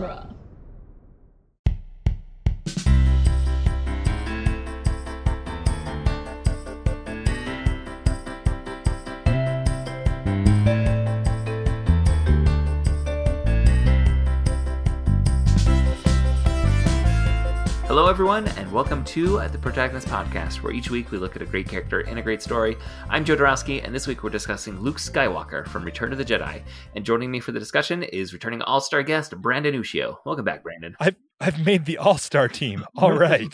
genre. Hello, everyone, and welcome to the Protagonist Podcast, where each week we look at a great character in a great story. I'm Joe Dorowski, and this week we're discussing Luke Skywalker from Return of the Jedi. And joining me for the discussion is returning All Star guest Branden Ushio. Welcome back, Branden. I've I've made the All Star team. All right.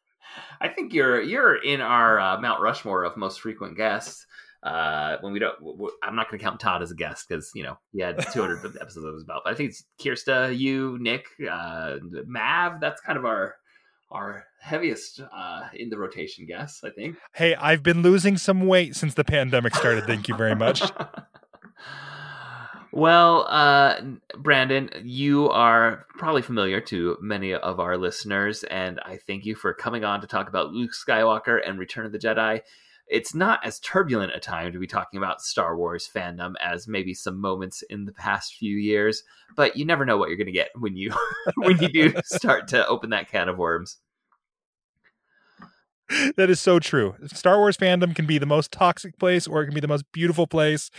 I think you're you're in our uh, Mount Rushmore of most frequent guests. Uh, when we don't, I'm not going to count Todd as a guest because you know he had 200 episodes of about. But I think it's Kirsta, you, Nick, uh, Mav. That's kind of our our heaviest uh, in the rotation guests, I think. Hey, I've been losing some weight since the pandemic started. Thank you very much. well, uh, Branden, you are probably familiar to many of our listeners, and I thank you for coming on to talk about Luke Skywalker and Return of the Jedi. It's not as turbulent a time to be talking about Star Wars fandom as maybe some moments in the past few years, but you never know what you're going to get when you when you do start to open that can of worms. That is so true. Star Wars fandom can be the most toxic place or it can be the most beautiful place.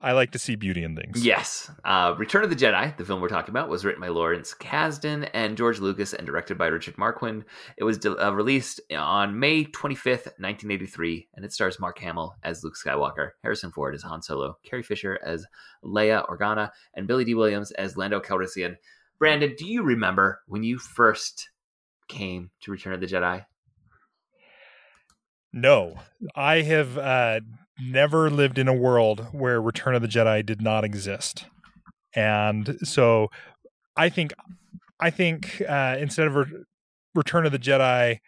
I like to see beauty in things. Yes. Uh, Return of the Jedi, the film we're talking about, was written by Lawrence Kasdan and George Lucas and directed by Richard Marquand. It was de- uh, released on May 25th, 1983, and it stars Mark Hamill as Luke Skywalker, Harrison Ford as Han Solo, Carrie Fisher as Leia Organa, and Billy Dee Williams as Lando Calrissian. Branden, do you remember when you first came to Return of the Jedi? No, I have uh, never lived in a world where Return of the Jedi did not exist, and so I think I think uh, instead of Re- Return of the Jedi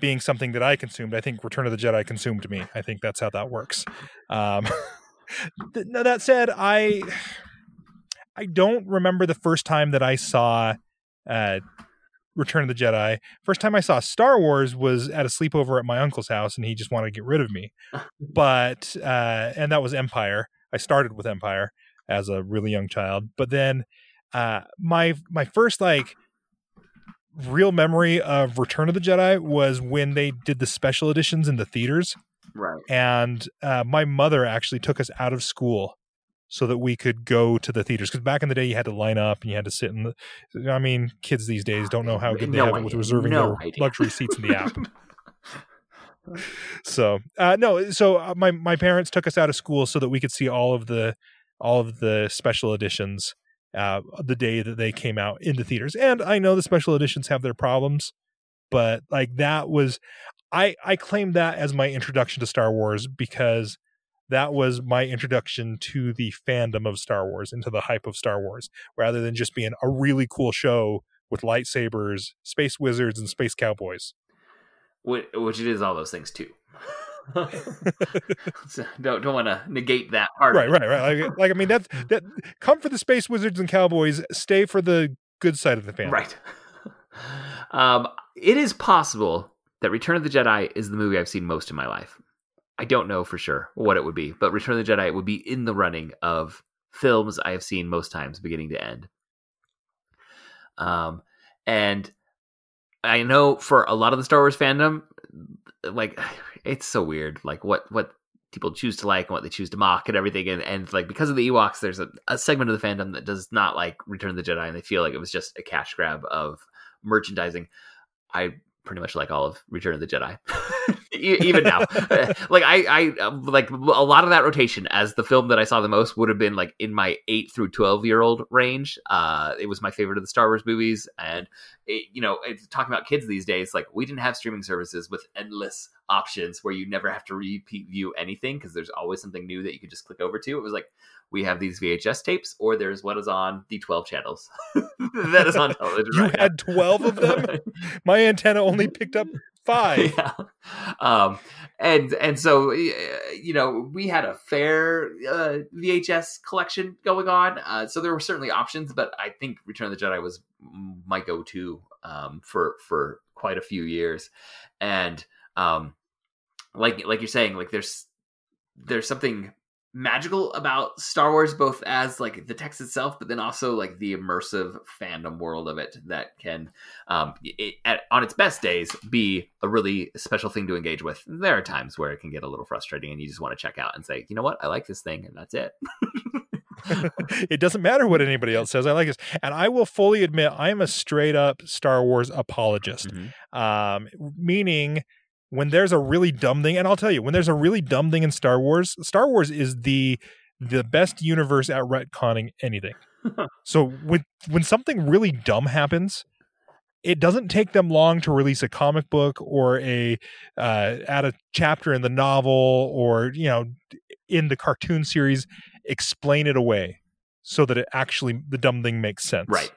being something that I consumed, I think Return of the Jedi consumed me. I think that's how that works. Um, now that said, I I don't remember the first time that I saw uh, Return of the Jedi. First time I saw Star Wars was at a sleepover at my uncle's house, and he just wanted to get rid of me. but uh, and that was Empire. I started with Empire as a really young child, but then uh, my my first like real memory of Return of the Jedi was when they did the special editions in the theaters. Right. And uh, my mother actually took us out of school so that we could go to the theaters. Because back in the day, you had to line up and you had to sit in the. I mean, kids these days don't know how good they No have it with reserving No their idea. luxury seats in the app. so uh, no, so uh, my my parents took us out of school so that we could see all of the all of the special editions uh, the day that they came out into theaters. And I know the special editions have their problems, but like that was I I claim that as my introduction to Star Wars because that was my introduction to the fandom of Star Wars into the hype of Star Wars rather than just being a really cool show with lightsabers, space wizards and space cowboys. Which, which it is all those things too. So don't don't want to negate that part. right, right, right. Like, like I mean that's that come for the space wizards and cowboys, stay for the good side of the family. Right. Um, it is possible that Return of the Jedi is the movie I've seen most in my life. I don't know for sure what it would be, but Return of the Jedi would be in the running of films I have seen most times, beginning to end. Um, and I know for a lot of the Star Wars fandom, like it's so weird, like what what people choose to like and what they choose to mock and everything, and and like because of the Ewoks, there's a, a segment of the fandom that does not like Return of the Jedi, and they feel like it was just a cash grab of merchandising. I pretty much like all of Return of the Jedi, even now. like I, I um, like a lot of that rotation as the film that I saw the most would have been like in my eight through twelve year old range. Uh, it was my favorite of the Star Wars movies, and it, you know, it's talking about kids these days. Like we didn't have streaming services with endless options where you never have to repeat view anything because there's always something new that you could just click over to. It was like we have these VHS tapes, or there's what is on the twelve channels that is on television. You right now. had 12 of them? My antenna only picked up yeah. Um, and and so you know we had a fair uh, VHS collection going on, uh, so there were certainly options, but I think Return of the Jedi was my go-to um, for for quite a few years, and um, like like you're saying, like there's there's something magical about Star Wars, both as like the text itself, but then also like the immersive fandom world of it that can, um, it, at, on its best days, be a really special thing to engage with. There are times where it can get a little frustrating, and you just want to check out and say, you know what, I like this thing, and that's it. it doesn't matter what anybody else says. I like this, and I will fully admit I am a straight up Star Wars apologist. Mm-hmm. Um, meaning when there's a really dumb thing, and I'll tell you, when there's a really dumb thing in Star Wars, Star Wars is the the best universe at retconning anything. so when when something really dumb happens, it doesn't take them long to release a comic book or a uh, add a chapter in the novel or you know in the cartoon series explain it away so that it actually the dumb thing makes sense right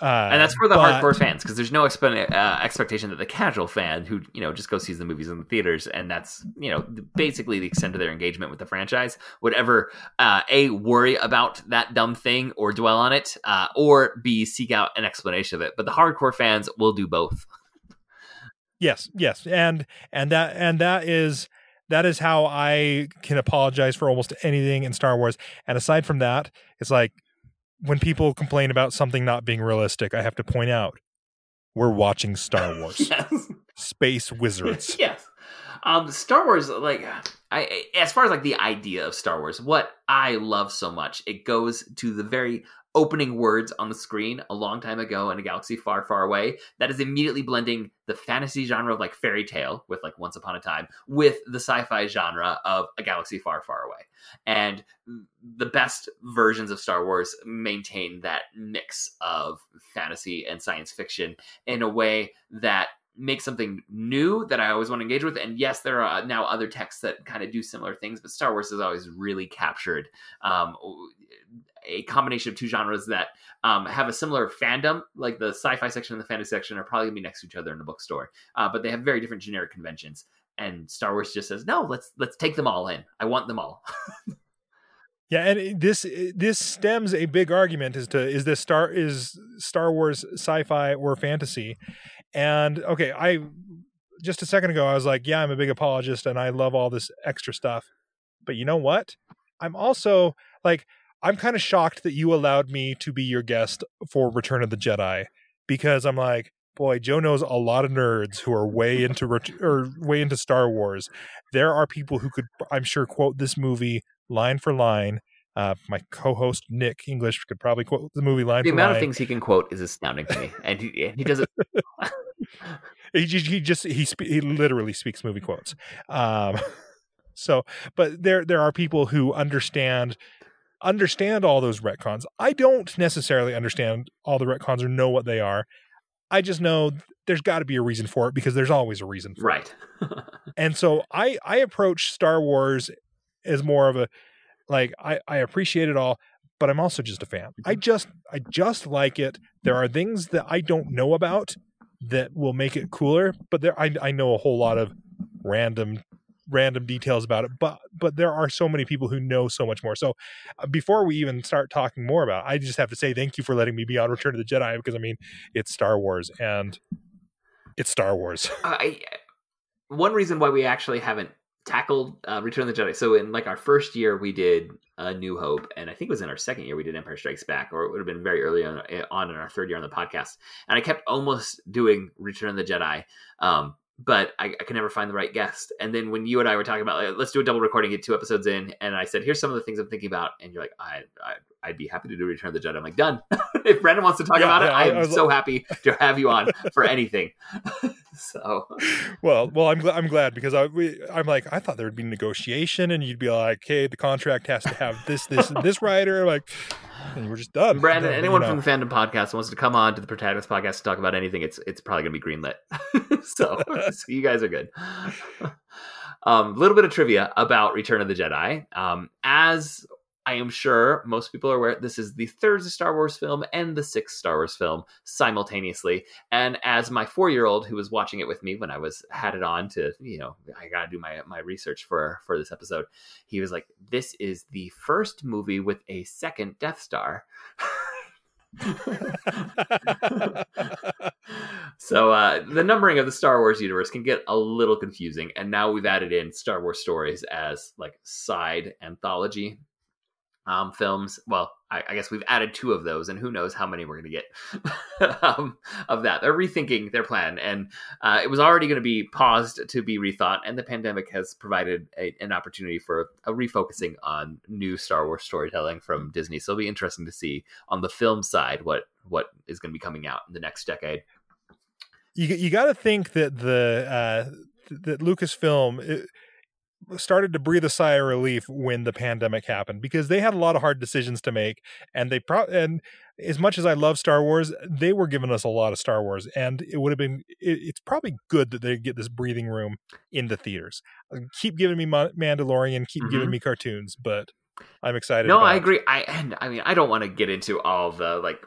uh, and that's for the but, hardcore fans because there's no expe- uh, expectation that the casual fan who you know just goes sees the movies in the theaters and that's you know basically the extent of their engagement with the franchise would ever uh, a worry about that dumb thing or dwell on it uh, or b seek out an explanation of it but the hardcore fans will do both yes yes and and that and that is that is how I can apologize for almost anything in Star Wars. And aside from that, it's like when people complain about something not being realistic, I have to point out we're watching Star Wars. yes. Space wizards. yes. Um, Star Wars, like, I as far as like the idea of Star Wars, what I love so much, it goes to the very opening words on the screen a long time ago in a galaxy far, far away. That is immediately blending the fantasy genre of like fairy tale with like Once Upon a Time with the sci-fi genre of a galaxy far, far away. And the best versions of Star Wars maintain that mix of fantasy and science fiction in a way that makes something new that I always want to engage with. And yes, there are now other texts that kind of do similar things, but Star Wars has always really captured um, a combination of two genres that um, have a similar fandom. Like the sci-fi section and the fantasy section are probably gonna be next to each other in the bookstore, uh, but they have very different generic conventions. And Star Wars just says, no, let's let's take them all in. I want them all. yeah, and this this stems a big argument as to is this Star is Star Wars sci-fi or fantasy? And okay, I just a second ago I was like, yeah, I'm a big apologist and I love all this extra stuff. But you know what? I'm also like I'm kind of shocked that you allowed me to be your guest for Return of the Jedi because I'm like, boy, Joe knows a lot of nerds who are way into or way into Star Wars. There are people who could, I'm sure, quote this movie line for line. Uh, my co-host Nick English could probably quote the movie line. The amount line. of things he can quote is astounding to me, and he, he does it. he, he just he spe- he literally speaks movie quotes. Um, so, but there there are people who understand understand all those retcons. I don't necessarily understand all the retcons or know what they are. I just know there's got to be a reason for it because there's always a reason for right. it. Right. and so I I approach Star Wars as more of a like I I appreciate it all, but I'm also just a fan. I mm-hmm. just I just like it. There are things that I don't know about that will make it cooler, but there I I know a whole lot of random random details about it but but there are so many people who know so much more. So uh, before we even start talking more about it, i just have to say thank you for letting me be on return of the jedi because i mean it's star wars and it's star wars. I, one reason why we actually haven't tackled uh, return of the jedi so in like our first year we did a new hope and i think it was in our second year we did empire strikes back or it would have been very early on, eh, on in our third year on the podcast and i kept almost doing return of the jedi um, but I, I could never find the right guest. And then when you and I were talking about, like, let's do a double recording, get two episodes in, and I said, here's some of the things I'm thinking about, and you're like, I, I would be happy to do Return of the Jedi. I'm like, done. if Branden wants to talk yeah, about yeah, it, I am so happy to have you on for anything. so, well, well, I'm glad. I'm glad because I, we, I'm like, I thought there would be negotiation, and you'd be like, hey, the contract has to have this, this, and this writer. Like, and we're just done. Branden, done, anyone you know. from the fandom podcast wants to come on to the protagonist podcast to talk about anything, it's it's probably gonna be greenlit. so, so you guys are good. A um, little bit of trivia about Return of the Jedi. Um, as I am sure most people are aware this is the third Star Wars film and the sixth Star Wars film simultaneously. And as my four year old who was watching it with me when I was had it on to, you know, I gotta do my my research for for this episode, he was like, This is the first movie with a second Death Star. so uh, the numbering of the Star Wars universe can get a little confusing, and now we've added in Star Wars stories as like side anthology um, films. Well, I, I, guess we've added two of those, and who knows how many we're going to get um, of that. They're rethinking their plan, and uh, it was already going to be paused to be rethought, and the pandemic has provided a, an opportunity for a refocusing on new Star Wars storytelling from Disney. So it'll be interesting to see on the film side what what is going to be coming out in the next decade. You you got to think that the uh, that Lucasfilm. It, started to breathe a sigh of relief when the pandemic happened because they had a lot of hard decisions to make and they pro and as much as I love Star Wars, they were giving us a lot of Star Wars, and it would have been. It, it's probably good that they get this breathing room in the theaters. Uh, keep giving me Mandalorian, keep mm-hmm. giving me cartoons, but I'm excited. No, I agree. I and I mean, I don't want to get into all the like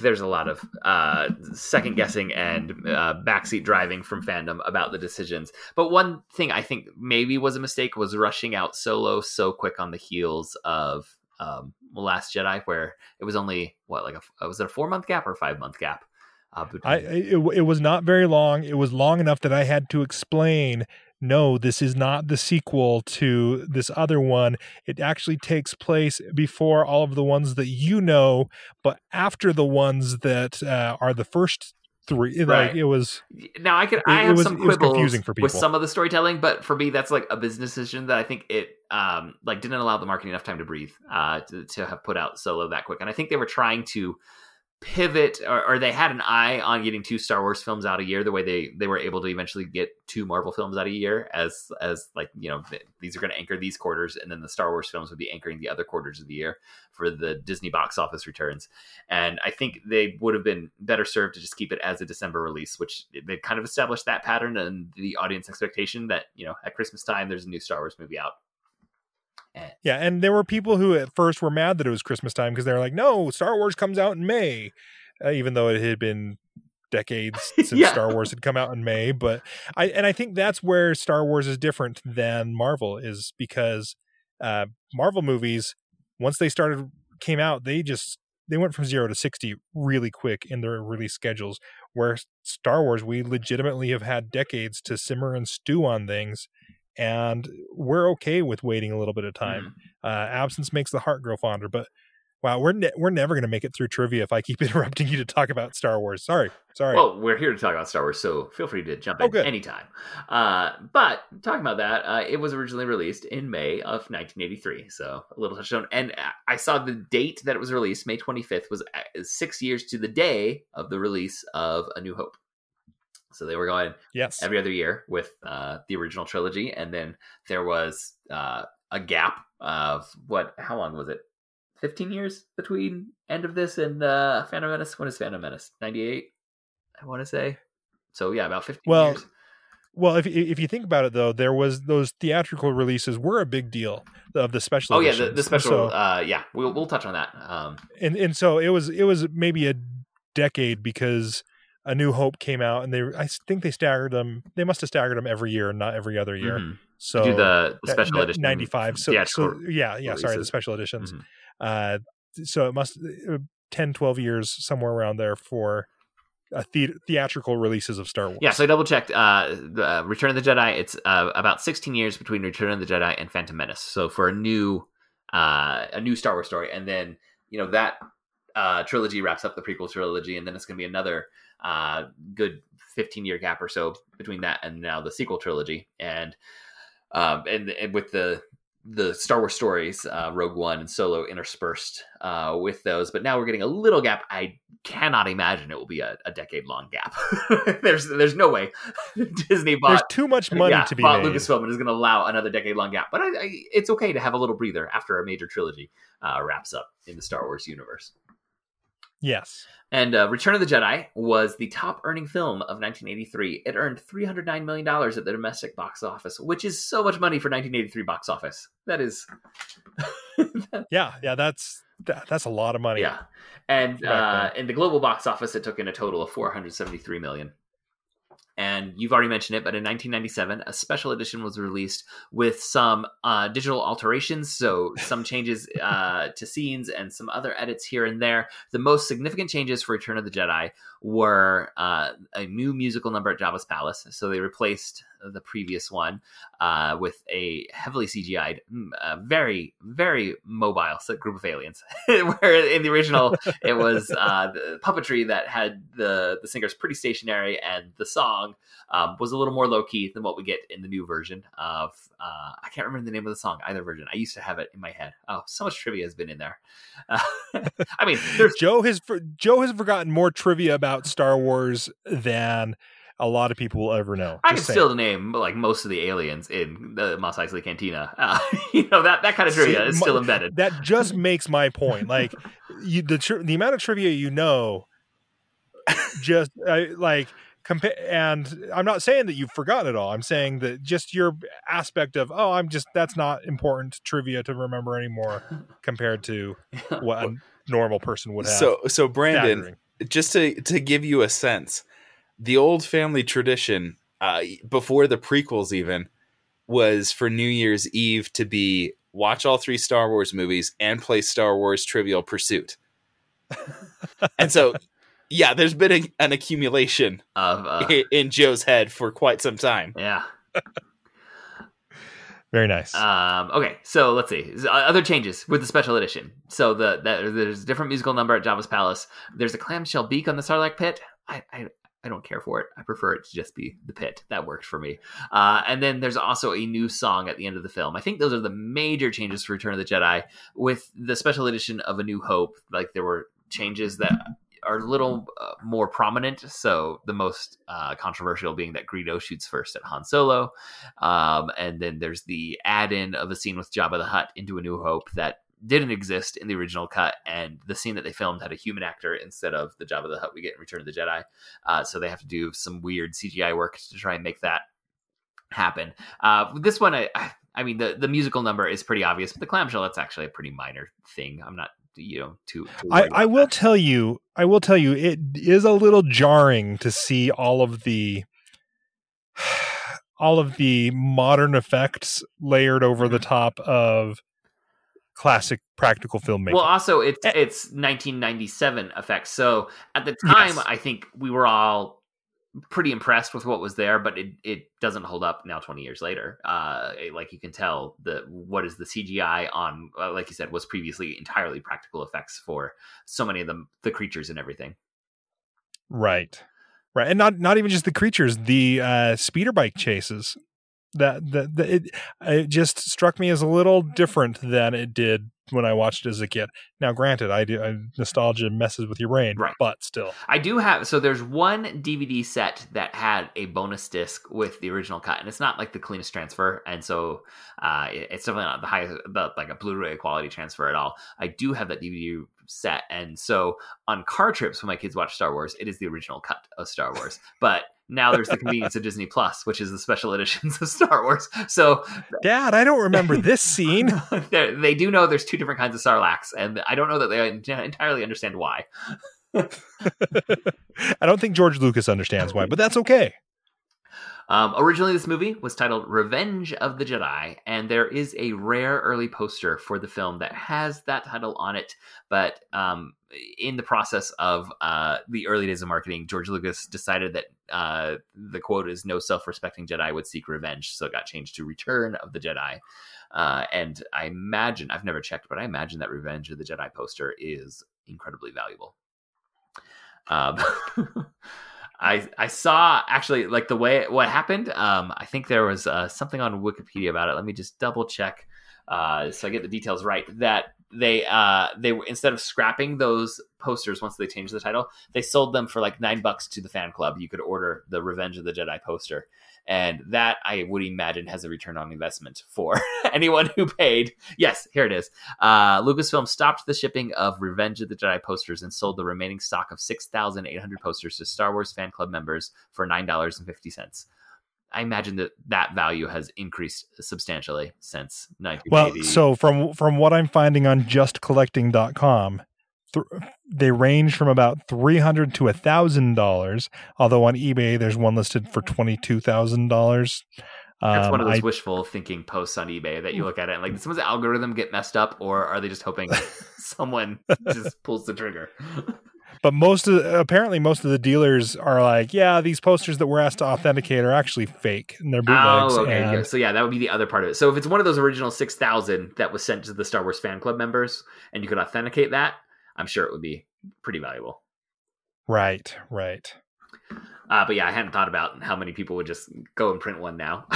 there's a lot of uh, second guessing and uh, backseat driving from fandom about the decisions. But one thing I think maybe was a mistake was rushing out Solo so quick on the heels of um, Last Jedi, where it was only what like a was it a four month gap or five month gap? Uh, I it, it was not very long. It was long enough that I had to explain no, this is not the sequel to this other one. It actually takes place before all of the ones that you know, but after the ones that uh, are the first three. Right. Like it was. Now I could. I have was, some quibbles confusing for people. with some of the storytelling, but for me, that's like a business decision that I think it um like didn't allow the marketing enough time to breathe uh to, to have put out Solo that quick, and I think they were trying to pivot or, or, they had an eye on getting two Star Wars films out a year the way they they were able to eventually get two Marvel films out a year as as like you know these are going to anchor these quarters and then the Star Wars films would be anchoring the other quarters of the year for the Disney box office returns and I think they would have been better served to just keep it as a December release which they kind of established that pattern and the audience expectation that you know at Christmas time there's a new Star Wars movie out. Yeah, and there were people who at first were mad that it was Christmas time because they were like, "No, Star Wars comes out in May," uh, even though it had been decades since yeah. Star Wars had come out in May. But I and I think that's where Star Wars is different than Marvel is because uh, Marvel movies once they started came out, they just they went from zero to sixty really quick in their release schedules. Where Star Wars, we legitimately have had decades to simmer and stew on things and we're okay with waiting a little bit of time. Mm. Uh, absence makes the heart grow fonder, but wow, we're ne- we're never going to make it through trivia if I keep interrupting you to talk about Star Wars. Sorry, sorry. Well, we're here to talk about Star Wars, so feel free to jump oh, in anytime. Uh, but talking about that, uh, it was originally released in May of 1983, so a little touchstone. And I saw the date that it was released, May 25th, was uh, six years to the day of the release of A New Hope. So they were going yes every other year with uh, the original trilogy, and then there was uh, a gap of what? How long was it? Fifteen years between end of this and uh, Phantom Menace. When is Phantom Menace? Ninety eight. I want to say. So yeah, about fifteen well, years. Well, if if you think about it, though, there was those theatrical releases were a big deal of the special. Oh yeah, the, the special. So, uh, yeah, we'll we'll touch on that. Um, and and so it was it was maybe a decade because a New Hope came out, and they I think they staggered them. They must have staggered them every year, not every other year. Mm-hmm. So do the, the special edition ninety five. So, so yeah, yeah. Sorry, the special editions. Mm-hmm. Uh, so it must uh, 10, 12 years somewhere around there for uh, the- theatrical releases of Star Wars. Yeah, so I double checked. Uh, uh, Return of the Jedi. It's uh, about sixteen years between Return of the Jedi and Phantom Menace. So for a new uh, a new Star Wars story, and then you know that uh, trilogy wraps up the prequel trilogy, and then it's going to be another uh, good 15 year gap or so between that and now the sequel trilogy. And um, and, and with the the Star Wars stories, uh, Rogue One and Solo interspersed uh, with those, but now we're getting a little gap. I cannot imagine it will be a, a decade long gap. there's there's no way Disney bought there's too much money yeah, to be bought made. Lucasfilm and is going to allow another decade long gap. But I, I, it's okay to have a little breather after a major trilogy uh, wraps up in the Star Wars universe. Yes. And uh, Return of the Jedi was the top earning film of 1983. It earned $309 million at the domestic box office, which is so much money for 1983 box office. That is. yeah, yeah, that's that, that's a lot of money. Yeah. And uh, in the global box office, it took in a total of 473 million. And you've already mentioned it, but in 1997, a special edition was released with some uh, digital alterations. So, some changes uh, to scenes and some other edits here and there. The most significant changes for Return of the Jedi were uh, a new musical number at Jabba's Palace. So, they replaced the previous one uh, with a heavily CGI'd, uh, very, very mobile group of aliens. Where in the original, it was uh, the puppetry that had the, the singers pretty stationary and the song um, was a little more low key than what we get in the new version of. Uh, I can't remember the name of the song either version. I used to have it in my head. Oh, so much trivia has been in there. Uh, I mean, Joe has Joe has forgotten more trivia about Star Wars than a lot of people will ever know. I can saying. still name like most of the aliens in the Mos Eisley Cantina. Uh, you know that that kind of trivia See, is still embedded. That just makes my point. Like you, the the amount of trivia you know, just uh, like compare. And I'm not saying that you've forgotten it all. I'm saying that just your aspect of oh, I'm just that's not important trivia to remember anymore compared to what a normal person would have. So so Branden, staggering. just to to give you a sense the old family tradition uh, before the prequels even was for New Year's Eve to be watch all three Star Wars movies and play Star Wars Trivial Pursuit. and so, yeah, there's been a, an accumulation of uh, in, in Joe's head for quite some time. Yeah. Very nice. Um, okay, so let's see uh, other changes with the special edition. So the, the there's a different musical number at Jabba's palace. There's a clamshell beak on the Sarlacc pit. I, I I don't care for it. I prefer it to just be the pit. That worked for me. Uh, and then there's also a new song at the end of the film. I think those are the major changes for Return of the Jedi. With the special edition of A New Hope, like there were changes that are a little uh, more prominent. So the most uh, controversial being that Greedo shoots first at Han Solo, um, and then there's the add-in of a scene with Jabba the Hutt into A New Hope that didn't exist in the original cut, and the scene that they filmed had a human actor instead of the Jabba the Hutt we get in Return of the Jedi. Uh, so they have to do some weird CGI work to try and make that happen. Uh, this one, I, I mean, the the musical number is pretty obvious, but the clamshell that's actually a pretty minor thing. I'm not you know too. too I, I will that. tell you, I will tell you, it is a little jarring to see all of the all of the modern effects layered over the mm-hmm. top of classic practical filmmaking. Well, also it's it's 1997 effects. So at the time, yes. I think we were all pretty impressed with what was there, but it, it doesn't hold up now 20 years later. Uh, like you can tell the what is the CGI on, uh, like you said, was previously entirely practical effects for so many of them, the creatures and everything. Right. Right. And not, not even just the creatures, the uh, speeder bike chases that that, that it, it just struck me as a little different than it did when I watched it as a kid. Now, granted, I do I, nostalgia messes with your brain, right? But still, I do have. So there's one DVD set that had a bonus disc with the original cut, and it's not like the cleanest transfer, and so uh, it's definitely not the highest, the, like a Blu-ray quality transfer at all. I do have that DVD set, and so on car trips when my kids watch Star Wars, it is the original cut of Star Wars, but now there's the convenience of Disney Plus, which is the special editions of Star Wars. So, Dad, I don't remember this scene. they do know there's two different kinds of Sarlaccs, and I don't know that they entirely understand why. I don't think George Lucas understands why, but that's okay. Um, originally, this movie was titled Revenge of the Jedi, and there is a rare early poster for the film that has that title on it. But um, in the process of uh, the early days of marketing, George Lucas decided that uh, the quote is "No self-respecting Jedi would seek revenge," so it got changed to "Return of the Jedi." Uh, and I imagine I've never checked, but I imagine that Revenge of the Jedi poster is incredibly valuable. Um, I I saw actually like the way what happened. Um, I think there was uh, something on Wikipedia about it. Let me just double check uh, so I get the details right. That they uh, they instead of scrapping those posters once they changed the title, they sold them for like nine bucks to the fan club. You could order the Revenge of the Jedi poster, and that I would imagine has a return on investment for anyone who paid. Yes, here it is. Uh, Lucasfilm stopped the shipping of Revenge of the Jedi posters and sold the remaining stock of 6,800 posters to Star Wars fan club members for $9.50. I imagine that that value has increased substantially since 1980. Well, so from from what I'm finding on justcollecting.com, th- they range from about three hundred to a thousand dollars. Although on eBay, there's one listed for twenty two thousand dollars. That's one of Um, those I- wishful thinking posts on eBay that you look at it and like, did someone's algorithm get messed up, or are they just hoping someone just pulls the trigger? But most of the, apparently most of the dealers are like, yeah, these posters that we're asked to authenticate are actually fake and they're bootlegs. Oh, okay. and- So yeah, that would be the other part of it. So if it's one of those original six thousand that was sent to the Star Wars fan club members, and you could authenticate that, I'm sure it would be pretty valuable. Right, right. Uh, but yeah, I hadn't thought about how many people would just go and print one now.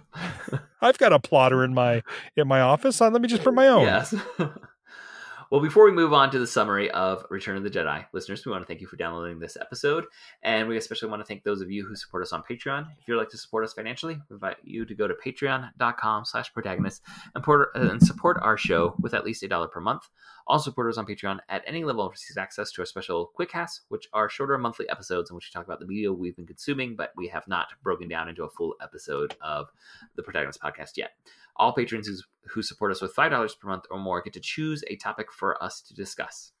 I've got a plotter in my in my office. Uh, Let me just print my own. Yes. well, before we move on to the summary of Return of the Jedi, listeners, we want to thank you for downloading this episode. And we especially want to thank those of you who support us on Patreon. If you'd like to support us financially, we invite you to go to patreon.com slash protagonist and, and support our show with at least a dollar per month. All supporters on Patreon at any level receive access to our special quick casts, which are shorter monthly episodes in which we talk about the media we've been consuming, but we have not broken down into a full episode of the Protagonist podcast yet. All patrons who support us with $5 per month or more get to choose a topic for us to discuss.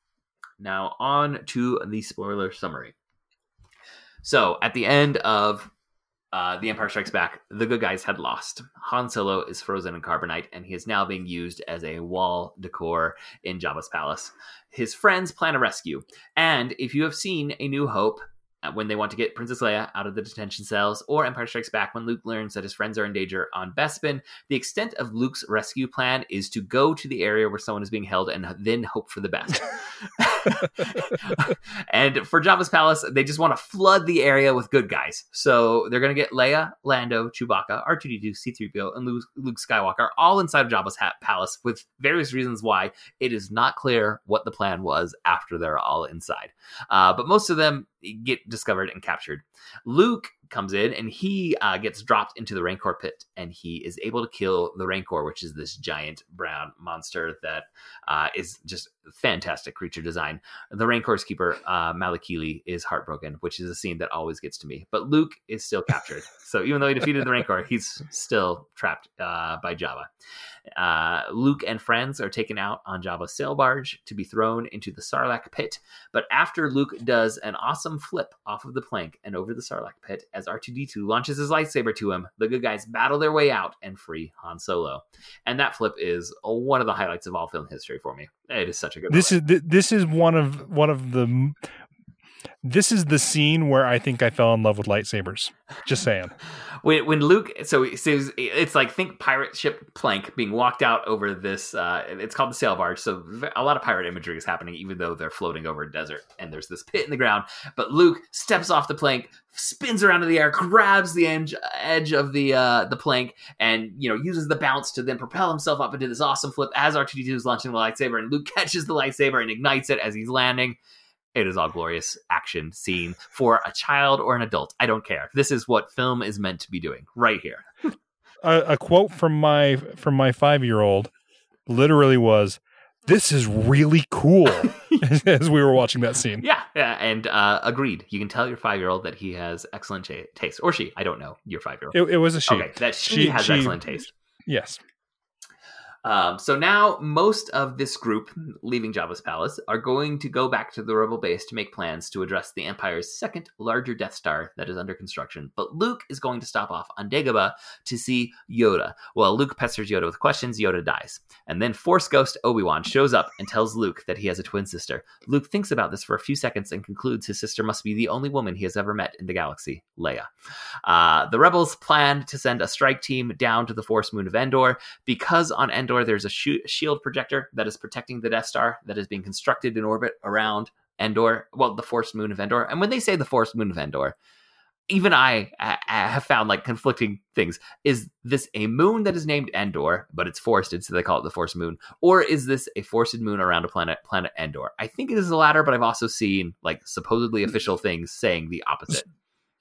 Now, on to the spoiler summary. So, at the end of uh, The Empire Strikes Back, the good guys had lost. Han Solo is frozen in carbonite, and he is now being used as a wall decor in Jabba's palace. His friends plan a rescue, and if you have seen A New Hope, when they want to get Princess Leia out of the detention cells, or Empire Strikes Back when Luke learns that his friends are in danger on Bespin, the extent of Luke's rescue plan is to go to the area where someone is being held and then hope for the best. and for Jabba's palace, they just want to flood the area with good guys. So they're going to get Leia, Lando, Chewbacca, R2D2, C3PO, and Luke, Luke Skywalker all inside of Jabba's palace with various reasons why it is not clear what the plan was after they're all inside. Uh, but most of them get discovered and captured. Luke comes in and he uh, gets dropped into the Rancor pit and he is able to kill the Rancor, which is this giant brown monster that uh, is just fantastic creature design. The Rancor's keeper, uh, Malakili, is heartbroken, which is a scene that always gets to me. But Luke is still captured. so even though he defeated the Rancor, he's still trapped uh, by Jabba. Uh, Luke and friends are taken out on Jabba's sail barge to be thrown into the Sarlacc pit. But after Luke does an awesome flip off of the plank and over the Sarlacc pit, as R2D2 launches his lightsaber to him, the good guys battle their way out and free Han Solo. And that flip is one of the highlights of all film history for me. It is such a good. This moment. is th- this is one of one of the this is the scene where I think I fell in love with lightsabers. Just saying. when when Luke so says it's like think pirate ship plank being walked out over this uh it's called the sail barge so a lot of pirate imagery is happening even though they're floating over a desert and there's this pit in the ground but Luke steps off the plank spins around in the air grabs the edge, edge of the uh the plank and you know uses the bounce to then propel himself up into this awesome flip as R2D2 is launching the lightsaber and Luke catches the lightsaber and ignites it as he's landing it is all glorious action scene for a child or an adult. I don't care. This is what film is meant to be doing right here. A, a quote from my from my five year old literally was, "This is really cool." as we were watching that scene. Yeah, yeah and uh, agreed. You can tell your five year old that he has excellent taste, or she. I don't know your five year old. It, it was a she. Okay, that she, She- has she- excellent taste. Yes. Um, so now most of this group leaving Jabba's palace are going to go back to the rebel base to make plans to address the Empire's second larger Death Star that is under construction. But Luke is going to stop off on Dagobah to see Yoda. While Luke pesters Yoda with questions, Yoda dies. And then Force Ghost Obi-Wan shows up and tells Luke that he has a twin sister. Luke thinks about this for a few seconds and concludes his sister must be the only woman he has ever met in the galaxy, Leia. Uh, the rebels plan to send a strike team down to the forest moon of Endor because on Endor there's a sh- shield projector that is protecting the Death Star that is being constructed in orbit around Endor, well, the forest moon of Endor. And when they say the forest moon of Endor, even I, I have found like conflicting things. Is this a moon that is named Endor, but it's forested, so they call it the forest moon, or is this a forested moon around a planet, planet Endor? I think it is the latter, but I've also seen like supposedly official things saying the opposite.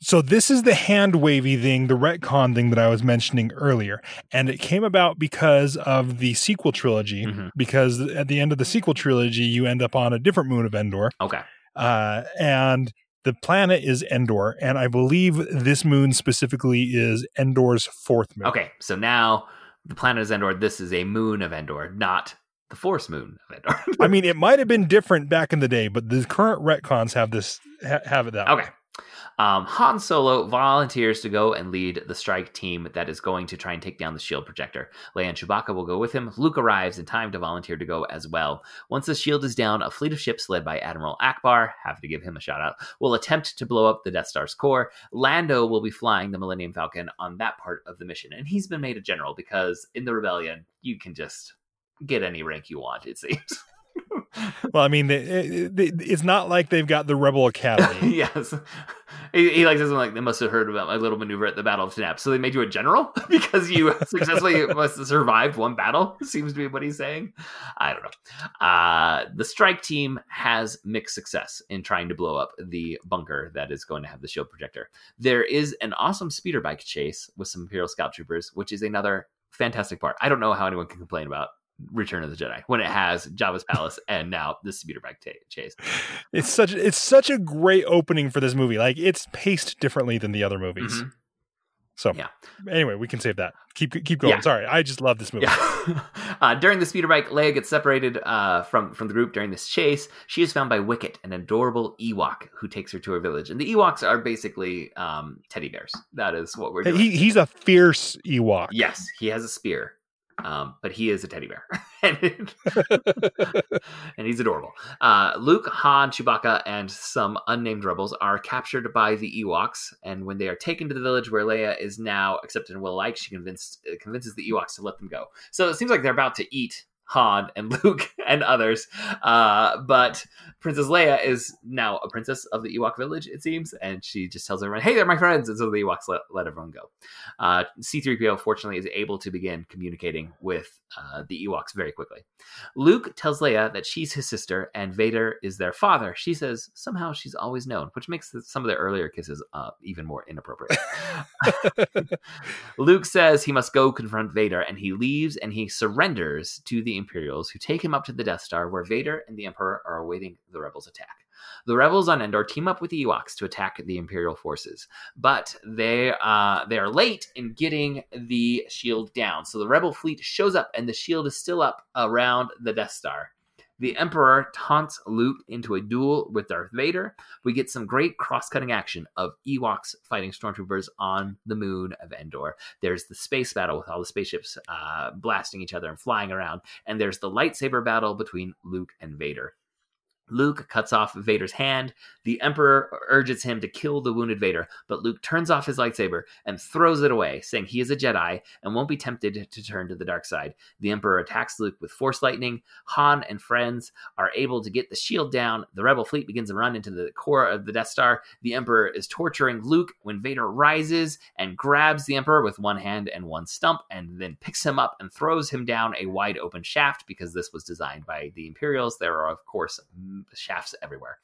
So this is the hand wavy thing, the retcon thing that I was mentioning earlier, and it came about because of the sequel trilogy. Mhm. Because at the end of the sequel trilogy, you end up on a different moon of Endor, Okay. uh, and the planet is Endor, and I believe this moon specifically is Endor's fourth moon. Okay, so now the planet is Endor. This is a moon of Endor, not the Forest Moon of Endor. I mean, it might have been different back in the day, but the current retcons have this ha- have it that okay. way. Um, Han Solo volunteers to go and lead the strike team that is going to try and take down the shield projector. Leia and Chewbacca will go with him. Luke arrives in time to volunteer to go as well. Once the shield is down, a fleet of ships led by Admiral Ackbar, have to give him a shout out, will attempt to blow up the Death Star's core. Lando will be flying the Millennium Falcon on that part of the mission, and he's been made a general because in the rebellion, you can just get any rank you want, it seems. Well, I mean, it's not like they've got the Rebel Academy. yes. He, he like something like they must have heard about my little maneuver at the Battle of Taanab, so they made you a general because you successfully must have survived one battle. Seems to be what he's saying. I don't know. Uh, the strike team has mixed success in trying to blow up the bunker that is going to have the shield projector. There is an awesome speeder bike chase with some Imperial scout troopers, which is another fantastic part. I don't know how anyone can complain about Return of the Jedi when it has Jabba's palace and now the speeder bike t- chase. It's such it's such a great opening for this movie. Like it's paced differently than the other movies. Mhm. So Yeah. anyway, we can save that. Keep keep going. Yeah. Sorry, I just love this movie. Yeah. uh, during the speeder bike, Leia gets separated uh, from from the group during this chase. She is found by Wicket, an adorable Ewok who takes her to her village. And the Ewoks are basically um, teddy bears. That is what we're doing. He he's a fierce Ewok. yes, he has a spear, um, but he is a teddy bear, and, he's adorable. Uh, Luke, Han, Chewbacca, and some unnamed rebels are captured by the Ewoks, and when they are taken to the village where Leia is now accepted and will like, she convinced convinces the Ewoks to let them go. So it seems like they're about to eat Han and Luke and others, uh, but Princess Leia is now a princess of the Ewok village, it seems, and she just tells everyone, "Hey, they're my friends," and so the Ewoks let, let everyone go. Uh, C-3PO fortunately is able to begin communicating with uh, the Ewoks very quickly. Luke tells Leia that she's his sister and Vader is their father. She says somehow she's always known, which makes some of their earlier kisses uh, even more inappropriate. Luke says he must go confront Vader, and he leaves and he surrenders to the Imperials, who take him up to the Death Star, where Vader and the Emperor are awaiting the Rebels' attack. The rebels on Endor team up with the Ewoks to attack the Imperial forces, but they uh, they are late in getting the shield down. So the rebel fleet shows up, and the shield is still up around the Death Star. The Emperor taunts Luke into a duel with Darth Vader. We get some great cross-cutting action of Ewoks fighting stormtroopers on the moon of Endor. There's the space battle with all the spaceships uh, blasting each other and flying around, and there's the lightsaber battle between Luke and Vader. Luke cuts off Vader's hand. The Emperor urges him to kill the wounded Vader, but Luke turns off his lightsaber and throws it away, saying he is a Jedi and won't be tempted to turn to the dark side. The Emperor attacks Luke with Force lightning. Han and friends are able to get the shield down. The Rebel fleet begins to run into the core of the Death Star. The Emperor is torturing Luke when Vader rises and grabs the Emperor with one hand and one stump, and then picks him up and throws him down a wide open shaft because this was designed by the Imperials. There are, of course, shafts everywhere.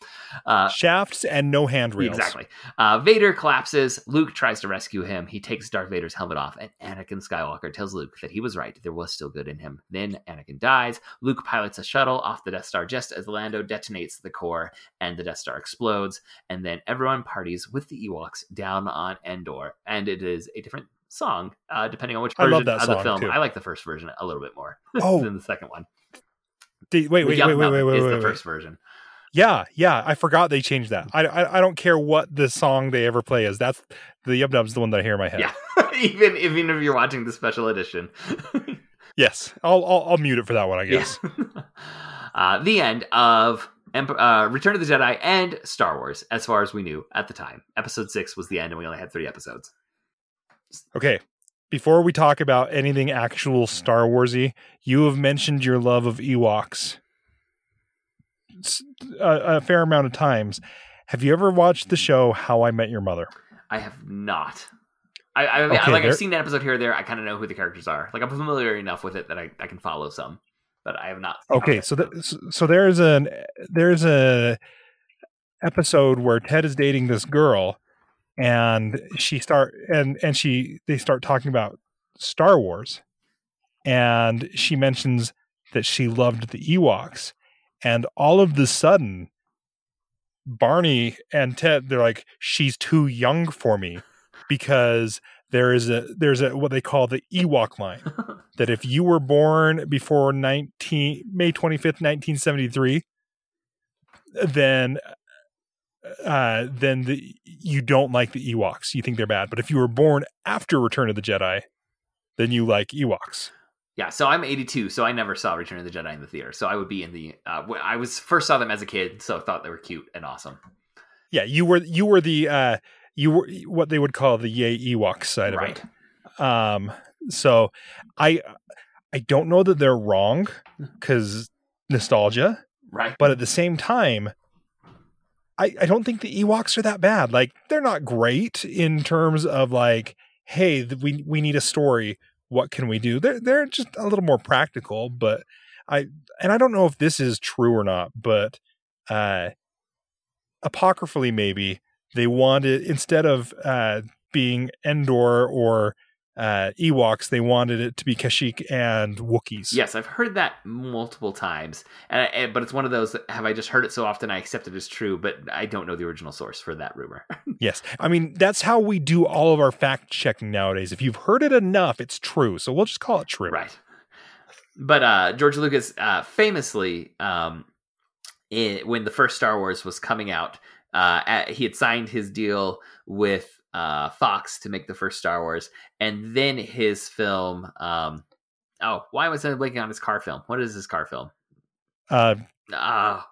Uh, Shafts and no handrails. Exactly. Uh, Vader collapses. Luke tries to rescue him. He takes Darth Vader's helmet off, and Anakin Skywalker tells Luke that he was right. There was still good in him. Then Anakin dies. Luke pilots a shuttle off the Death Star just as Lando detonates the core, and the Death Star explodes. And then everyone parties with the Ewoks down on Endor, and it is a different song uh, depending on which version of the film. too. I like the first version a little bit more Oh. than the second one. The- wait, wait, wait, wait, wait, wait, is wait, the first version. Yeah, yeah. I forgot they changed that. I, I, I don't care what the song they ever play is. That's the Yub Nub's the one that I hear in my head. Yeah, even even if you're watching the special edition. Yes, I'll, I'll I'll mute it for that one. I guess. Yeah. uh, the end of uh, Return of the Jedi and Star Wars, as far as we knew at the time. Episode six was the end, and we only had three episodes. Okay. Before we talk about anything actual Star Warsy, you have mentioned your love of Ewoks a fair amount of times. Have you ever watched the show How I Met Your Mother? I have not. I, I, okay, I like I've seen an episode here or there. I kind of know who the characters are. Like I'm familiar enough with it that I, I can follow some, but I have not. seen Okay, so so there's an there's a episode where Ted is dating this girl, and she start and and she they start talking about Star Wars, and she mentions that she loved the Ewoks, and all of the sudden, Barney and Ted they're like, she's too young for me, because there is a there's a what they call the Ewok line that if you were born before 19 May 25th 1973 then uh then the, you don't like the Ewoks you think they're bad but if you were born after Return of the Jedi then you like Ewoks Yeah, so I'm 82, so I never saw Return of the Jedi in the theater. So I would be in the. Uh, I was first saw them as a kid, so thought they were cute and awesome. yeah you were you were the uh you were what they would call the yay Ewok side of right. it um so i i don't know that they're wrong because nostalgia Right. but at the same time I, I don't think the ewoks are that bad. Like they're not great in terms of like hey we we need a story. What can we do? They're they're just a little more practical but i and i don't know if this is true or not but uh apocryphally maybe they wanted instead of uh being endor or uh ewoks they wanted it to be kashyyyk and wookiees Yes, I've heard that multiple times, and, I- and but it's one of those. That, have I just heard it so often I accept it as true, but I don't know the original source for that rumor. Yes. I mean, that's how we do all of our fact checking nowadays. If you've heard it enough, it's true. So we'll just call it true. Right. But uh, George Lucas uh, famously, um, when the first Star Wars was coming out, uh, at, he had signed his deal with uh, Fox to make the first Star Wars, and then his film. Um, oh, why was I suddenly blanking on his car film? What is his car film? Uh, Ah,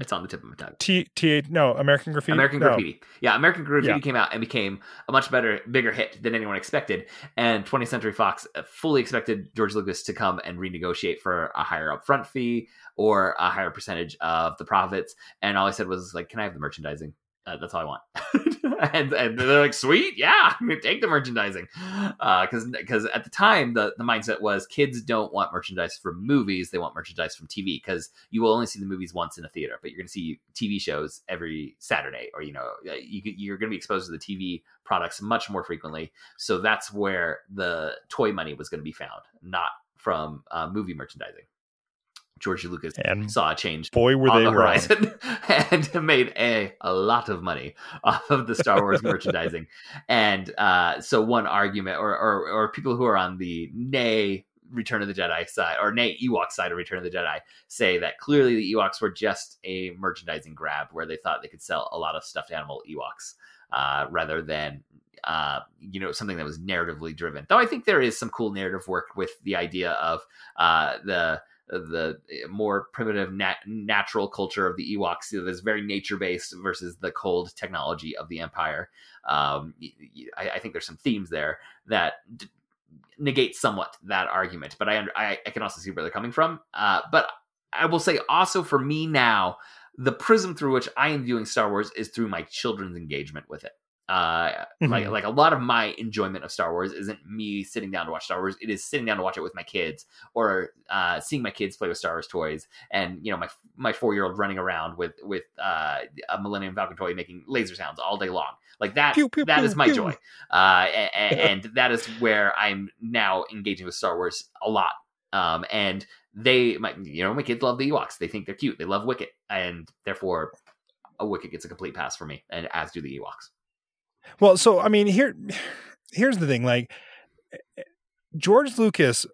it's on the tip of my tongue. T T no American Graffiti. American No. Graffiti. Yeah, American Graffiti Yeah. came out and became a much better, bigger hit than anyone expected. And 20th Century Fox uh, fully expected George Lucas to come and renegotiate for a higher upfront fee or a higher percentage of the profits. And all I said was like, "Can I have the merchandising? Uh, that's all I want." and, and they're like, "Sweet, yeah, take the merchandising." Because because at the time the the mindset was kids don't want merchandise from movies; they want merchandise from TV because you will only see the movies once in a theater, but you're going to see TV shows every Saturday, or you know, uh, you, you're going to be exposed to the TV products much more frequently. So that's where the toy money was going to be found, not from uh, movie merchandising. George Lucas And saw a change boy, were on they the wrong. horizon and made a, a lot of money off of the Star Wars merchandising. And uh, so one argument, or, or or people who are on the nay Return of the Jedi side, or nay Ewok side of Return of the Jedi, say that clearly the Ewoks were just a merchandising grab where they thought they could sell a lot of stuffed animal Ewoks uh, rather than uh, you know something that was narratively driven. Though I think there is some cool narrative work with the idea of uh, the the more primitive nat- natural culture of the Ewoks know, that's very nature based versus the cold technology of the Empire. Um, I, I think there's some themes there that d- negate somewhat that argument, but I, under- I I can also see where they're coming from. Uh, but I will say also for me now, the prism through which I am viewing Star Wars is through my children's engagement with it. Uh, like Mhm. like a lot of my enjoyment of Star Wars isn't me sitting down to watch Star Wars. It is sitting down to watch it with my kids or uh, seeing my kids play with Star Wars toys, and you know my my four year old running around with with uh, a Millennium Falcon toy making laser sounds all day long. Like that Pew, pew, that pew, is my joy, uh, and, and that is where I'm now engaging with Star Wars a lot. Um, and they, my you know, my kids love the Ewoks. They think they're cute. They love Wicket, and therefore, a Wicket gets a complete pass for me, and as do the Ewoks. Well, so I mean, here, here's the thing: like George Lucas,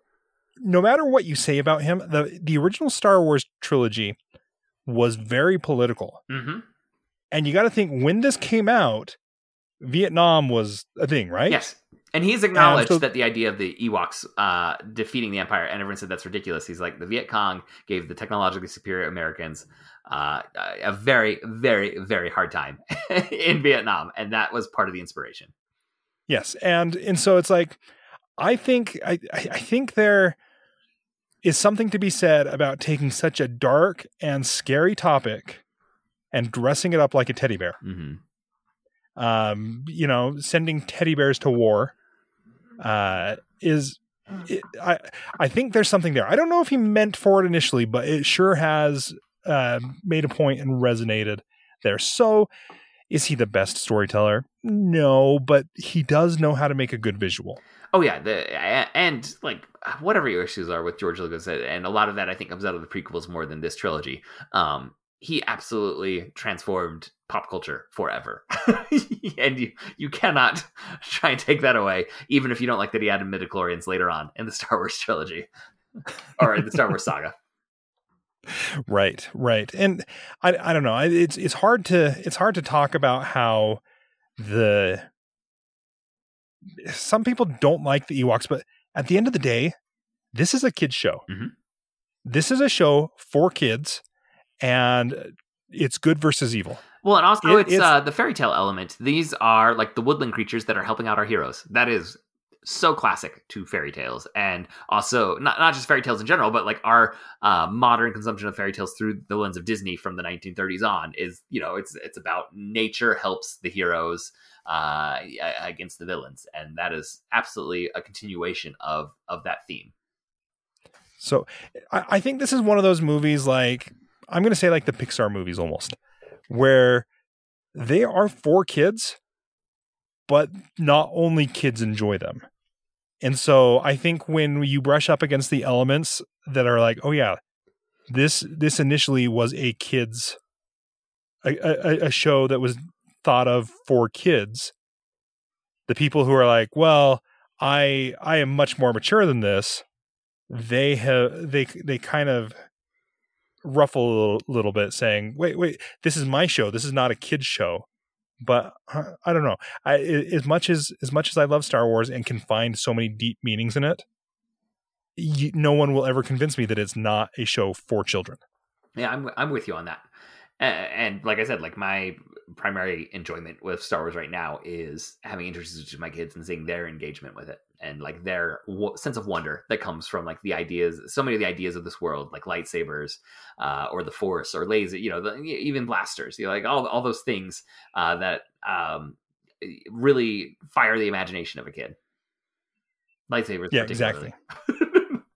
no matter what you say about him, the the original Star Wars trilogy was very political, Mm-hmm. and you got to think when this came out, Vietnam was a thing, right? Yes. And he's acknowledged so- that the idea of the Ewoks uh, defeating the Empire, and everyone said that's ridiculous. He's like, the Viet Cong gave the technologically superior Americans uh, a very, very, very hard time in Vietnam, and that was part of the inspiration. Yes, and and so it's like I think I I think there is something to be said about taking such a dark and scary topic and dressing it up like a teddy bear. hmm Um, you know, sending teddy bears to war uh, is. It, I I think there's something there. I don't know if he meant for it initially, but it sure has uh, made a point and resonated there. So, is he the best storyteller? No, but he does know how to make a good visual. Oh yeah, the and like whatever your issues are with George Lucas, and a lot of that I think comes out of the prequels more than this trilogy. Um, he absolutely transformed pop culture forever. and you you cannot try and take that away, even if you don't like that he added midichlorians later on in the Star Wars trilogy or in the Star Wars saga. Right, right, and I I don't know. It's it's hard to it's hard to talk about how the some people don't like the Ewoks, but at the end of the day, this is a kids show. Mm-hmm. This is a show for kids, and it's good versus evil. Well, and also it, it's, it's uh, the fairy tale element. These are like the woodland creatures that are helping out our heroes. That is so classic to fairy tales, and also not not just fairy tales in general, but like our uh, modern consumption of fairy tales through the lens of Disney from the 1930s on is you know it's it's about nature helps the heroes uh, against the villains, and that is absolutely a continuation of of that theme. So I, I think this is one of those movies like I'm to say like the Pixar movies almost, where they are for kids, but not only kids enjoy them. And so I think when you brush up against the elements that are like, oh yeah, this this initially was a kids a, a, a show that was thought of for kids. The people who are like, well, I I am much more mature than this. They have they they kind of ruffle a little, little bit, saying, "Wait, wait, this is my show. This is not a kids show." But I don't know. I as much as as much as I love Star Wars and can find so many deep meanings in it, you, no one will ever convince me that it's not a show for children. Yeah, I'm I'm with you on that. And, and like I said, like my primary enjoyment with Star Wars right now is having introduced my kids and seeing their engagement with it and like their w- sense of wonder that comes from like the ideas, so many of the ideas of this world, like lightsabers, uh, or the Force, or laser, you know, the, even blasters, you know, like all all those things uh, that um, really fire the imagination of a kid. Lightsabers, yeah, exactly,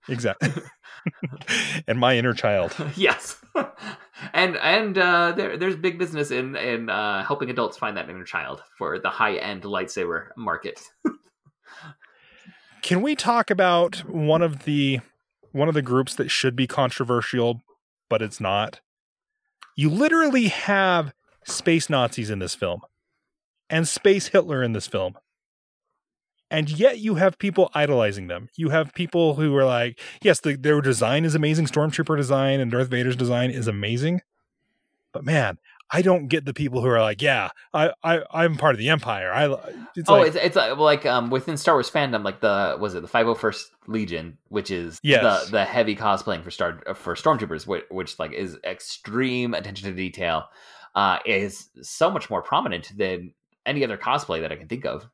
exactly. and my inner child. yes, and and uh, there, there's big business in in uh, helping adults find that inner child for the high end lightsaber market. Can we talk about one of the one of the groups that should be controversial, but it's not? You literally have space Nazis in this film and space Hitler in this film. And yet you have people idolizing them. You have people who are like, yes, the, their design is amazing. Stormtrooper design and Darth Vader's design is amazing. But man, I don't get the people who are like, yeah, I, I I'm part of the Empire. I it's oh, like, it's it's like, like um within Star Wars fandom, like the was it the 501st Legion, which is yes. the the heavy cosplaying for star for stormtroopers, which, which like is extreme attention to detail, uh, is so much more prominent than any other cosplay that I can think of.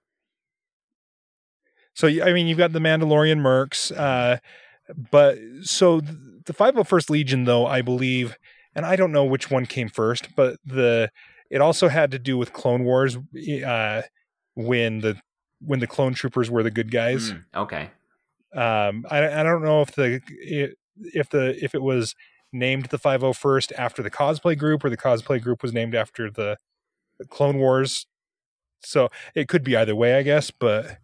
So I mean, you've got the Mandalorian mercs, uh, but so the 501st Legion, though I believe and I don't know which one came first, but the it also had to do with Clone Wars uh, when the when the clone troopers were the good guys. Mm, okay. Um, I I don't know if the if the if it was named the 501st after the cosplay group or the cosplay group was named after the, the Clone Wars. So it could be either way, I guess, but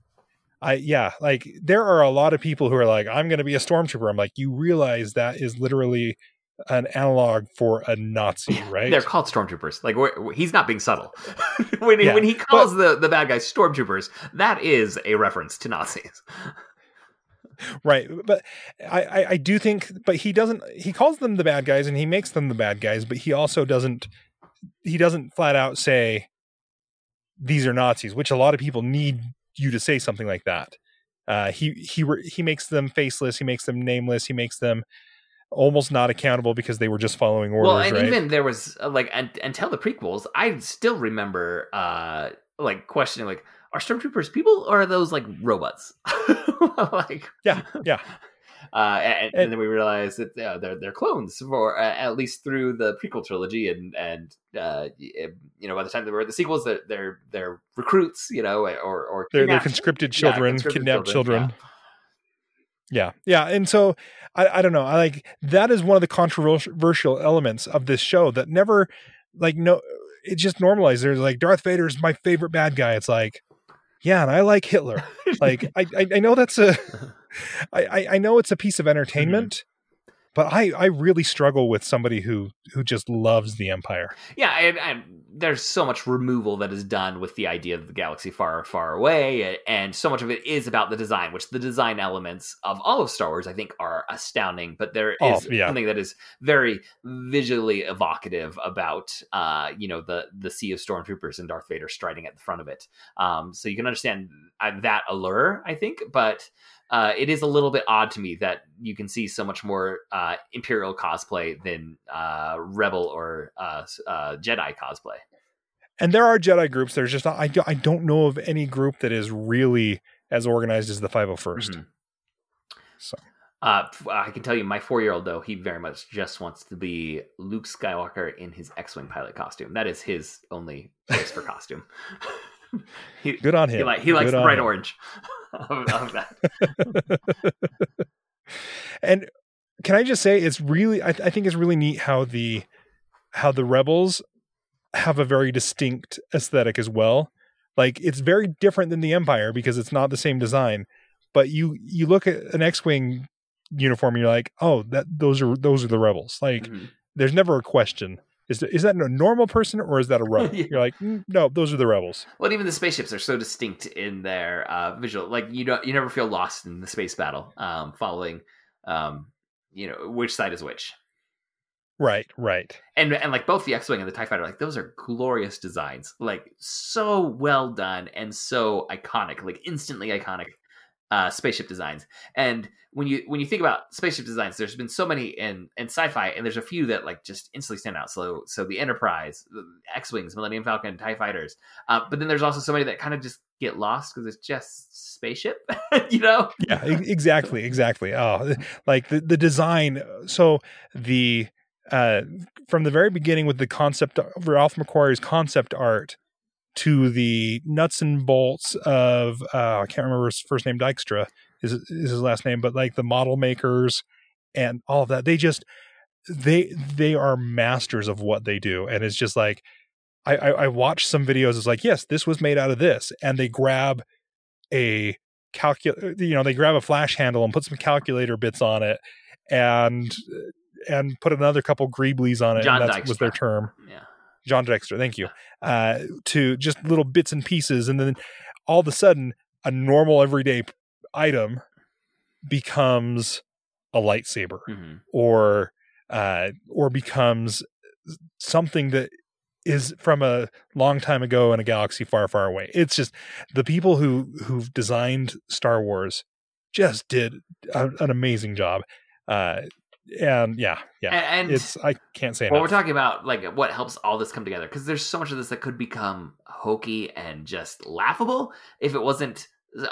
I yeah, like there are a lot of people who are like I'm going to be a stormtrooper. I'm like you realize that is literally an analog for a Nazi, right? They're called stormtroopers. Like he's not being subtle when he, yeah, when he calls but, the the bad guys stormtroopers. That is a reference to Nazis. right, but I, I I do think, but he doesn't. He calls them the bad guys, and he makes them the bad guys, but he also doesn't. He doesn't flat out say these are Nazis, which a lot of people need you to say something like that. Uh, he he he makes them faceless. He makes them nameless. He makes them almost not accountable because they were just following orders. Well, and right? even there was uh, like and, until the prequels, I still remember uh like questioning like are stormtroopers people or are those like robots? like yeah, yeah. Uh, and, and, then we realized that yeah, they're they're clones for uh, at least through the prequel trilogy, and and uh, you know by the time they were the sequels, they're they're, they're recruits, you know, or or they're, they're conscripted children, yeah, conscripted kidnapped children. children. Yeah. Yeah, yeah, and so I, I don't know. I like that is one of the controversial elements of this show that never, like, no, it just normalized. There's like Darth Vader is my favorite bad guy. It's like, yeah, and I like Hitler. like, I, I, I know that's a, I, I know it's a piece of entertainment, but I I really struggle with somebody who who just loves the Empire. Yeah, and, and there's so much removal that is done with the idea of the galaxy far, far away, and so much of it is about the design, which the design elements of all of Star Wars, I think, are astounding. But there is Oh, yeah. something that is very visually evocative about, uh, you know, the the sea of stormtroopers and Darth Vader striding at the front of it. Um, so you can understand uh, that allure, I think, but. Uh, it is a little bit odd to me that you can see so much more uh, Imperial cosplay than uh, Rebel or uh, uh, Jedi cosplay. And there are Jedi groups. There's just not, I I don't know of any group that is really as organized as the 501st. Mhm. So Uh, I can tell you, my four-year-old though, he very much just wants to be Luke Skywalker in his X-wing pilot costume. That is his only choice for costume. he, good on him. he, like, he likes Good the bright him. orange of, of that. and can I just say it's really I, I think it's really neat how the how the rebels have a very distinct aesthetic as well. Like it's very different than the Empire because it's not the same design. But you you look at an X-wing uniform, and you're like, oh, that those are those are the rebels. Like Mhm. there's never a question. Is that, is that a normal person or is that a rebel? Yeah. You're like, "Mm, no, those are the rebels. Well, even the spaceships are so distinct in their uh, visual. Like you don't, you never feel lost in the space battle, um, following, um, you know, which side is which. Right, right. and and like both the X-wing and the Tie Fighter, like those are glorious designs, like so well done and so iconic, like instantly iconic uh, spaceship designs. And when you when you think about spaceship designs, there's been so many in in sci-fi, and there's a few that like just instantly stand out. So so the Enterprise, the X-wings, Millennium Falcon, Tie Fighters, uh, but then there's also so many that kind of just get lost because it's just spaceship, you know. yeah exactly exactly oh like the, the design so the uh from the very beginning with the concept of ralph mcquarrie's concept art to the nuts and bolts of uh i can't remember his first name dykstra is, is his last name but like the model makers and all of that. They just they they are masters of what they do and it's just like i i, I watched some videos it's like yes this was made out of this and they grab a calcul you know they grab a flash handle and put some calculator bits on it and and put another couple greeblies on it John and that was their term. Yeah. John Dykstra thank you uh to just little bits and pieces and then all of a sudden a normal everyday item becomes a lightsaber hmm or uh or becomes something that is from a long time ago in a galaxy far far away. It's just the people who who've designed star wars just did a, an amazing job uh and yeah yeah And, and it's i can't say well, enough we're talking about like what helps all this come together because there's so much of this that could become hokey and just laughable if it wasn't uh,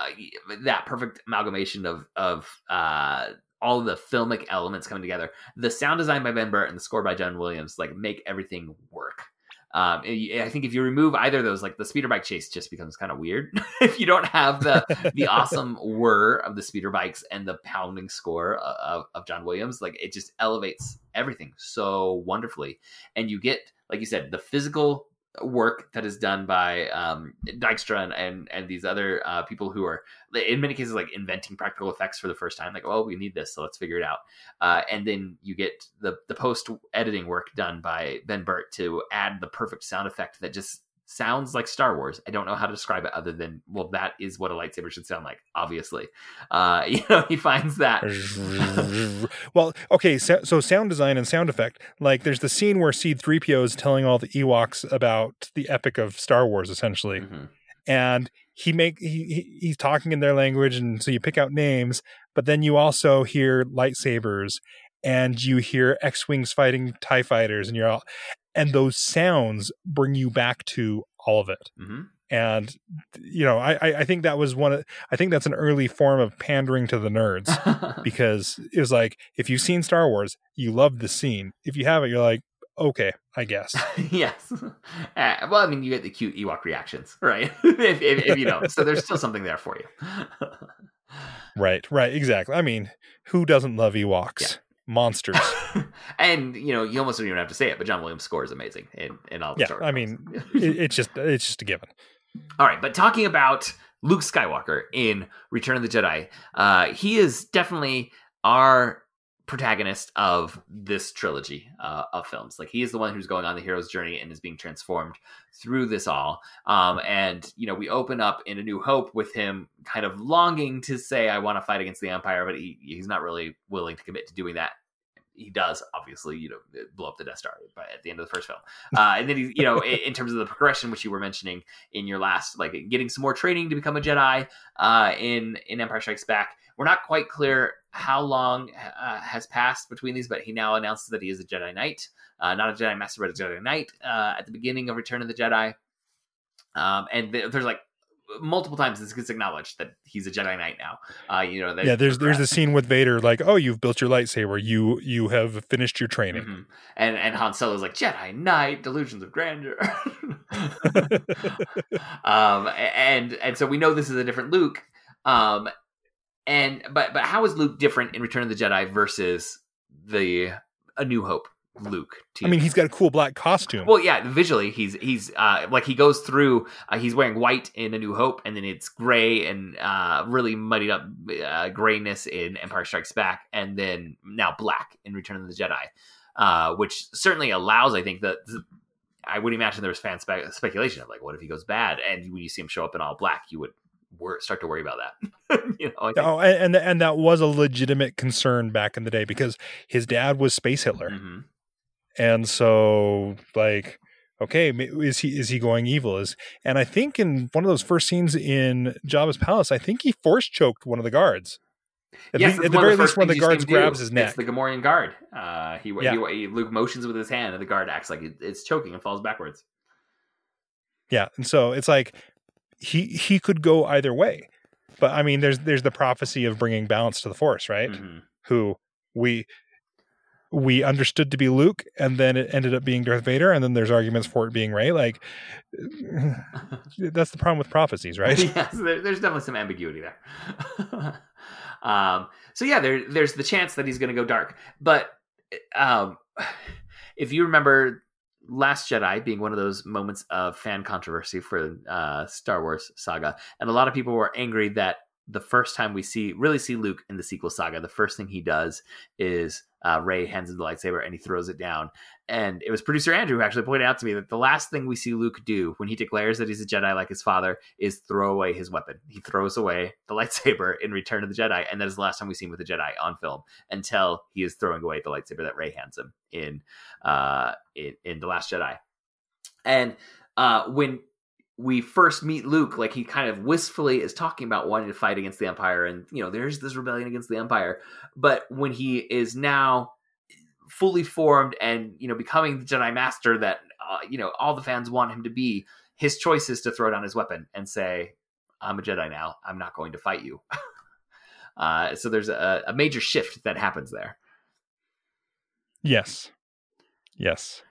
that perfect amalgamation of of uh, all the filmic elements coming together. The sound design by Ben Burtt and the score by John Williams like make everything work. Um, I think if you remove either of those, like the speeder bike chase just becomes kind of weird. if you don't have the the awesome whir of the speeder bikes and the pounding score of, of John Williams, like it just elevates everything so wonderfully. And you get, like you said, the physical work that is done by um, Dykstra and, and, and these other uh, people who are, in many cases, like inventing practical effects for the first time. Like, oh, we need this, so let's figure it out. Uh, and then you get the the post editing work done by Ben Burtt to add the perfect sound effect that just sounds like Star Wars. I don't know how to describe it other than well, that is what a lightsaber should sound like. Obviously, uh, you know, he finds that. well, okay, so, so sound design and sound effect. Like, there's the scene where C3PO is telling all the Ewoks about the epic of Star Wars, essentially, Mhm. and he make he, he he's talking in their language, and so you pick out names, but then you also hear lightsabers, and you hear X-wings fighting Tie fighters, and you're all, and those sounds bring you back to all of it Mhm. and you know I, I I think that was one of i think that's an early form of pandering to the nerds because it was like if you've seen star wars you love the scene if you haven't you're like okay i guess yes. Uh, well, I mean, you get the cute Ewok reactions, right? if, if, if you know, so there's still something there for you. right right exactly i mean who doesn't love ewoks Yeah. Monsters and you know, you almost don't even have to say it, but John Williams' score is amazing in, in all the yeah Star Wars i mean it, it's just it's just a given All right, but talking about Luke Skywalker in Return of the Jedi, uh, he is definitely our protagonist of this trilogy uh, of films. Like he is the one who's going on the hero's journey and is being transformed through this all. Um, and you know, we open up in A New Hope with him kind of longing to say, "I want to fight against the Empire," but he, he's not really willing to commit to doing that. He does obviously, you know, blow up the Death Star by, at the end of the first film, uh, and then he's, you know, in, in, terms of the progression, which you were mentioning in your last, like getting some more training to become a Jedi uh, in in Empire Strikes Back. We're not quite clear how long uh, has passed between these, but he now announces that he is a Jedi Knight, uh, not a Jedi Master, but a Jedi Knight uh, at the beginning of Return of the Jedi. Um, and th- there's like multiple times this gets acknowledged that he's a Jedi Knight now. Uh, you know, yeah. There's there's a scene with Vader like, oh, you've built your lightsaber. You you have finished your training. Mm-hmm. And and Han Solo's like Jedi Knight, delusions of grandeur. um, and and so we know this is a different Luke. Um, and but but how is Luke different in Return of the Jedi versus the A New Hope Luke? I mean, he's got a cool black costume. Well, yeah, visually he's he's uh, like he goes through. Uh, he's wearing white in A New Hope, and then it's gray and uh, really muddied up uh, grayness in Empire Strikes Back, and then now black in Return of the Jedi, uh, which certainly allows, I think, that. I would imagine there was fan spe- speculation of like, what if he goes bad? And when you see him show up in all black, you would wor- start to worry about that. you know, oh, and and that was a legitimate concern back in the day because his dad was Space Hitler, mm-hmm. And so like, okay, is he is he going evil? Is and I think in one of those first scenes in Jabba's palace, I think he force choked one of the guards. At, yes, at the very least, one of the guards grabs do. his neck. It's the Gamorrean guard. Uh, he, yeah. he, he, Luke motions with his hand, and the guard acts like it's choking and falls backwards. Yeah, and so it's like he he could go either way. But I mean, there's there's the prophecy of bringing balance to the Force, right? Mm-hmm. Who we we understood to be Luke, and then it ended up being Darth Vader, and then there's arguments for it being Rey. Like that's the problem with prophecies, right? yes, there, there's definitely some ambiguity there. um, so yeah, there there's the chance that he's going to go dark, but um, if you remember Last Jedi being one of those moments of fan controversy for uh, Star Wars saga, and a lot of people were angry that the first time we see really see Luke in the sequel saga, the first thing he does is uh, Rey hands him the lightsaber and he throws it down. And it was producer Andrew who actually pointed out to me that the last thing we see Luke do when he declares that he's a Jedi like his father is throw away his weapon. He throws away the lightsaber in Return of the Jedi, and that is the last time we see him with a Jedi on film until he is throwing away the lightsaber that Rey hands him in uh, in, in the Last Jedi. And uh, when we first meet Luke, like he kind of wistfully is talking about wanting to fight against the Empire, and you know, there's this rebellion against the Empire. But when he is now fully formed and you know becoming the Jedi Master that uh, you know all the fans want him to be, his choice is to throw down his weapon and say, "I'm a Jedi now. I'm not going to fight you." uh, so there's a, a major shift that happens there. Yes. Yes.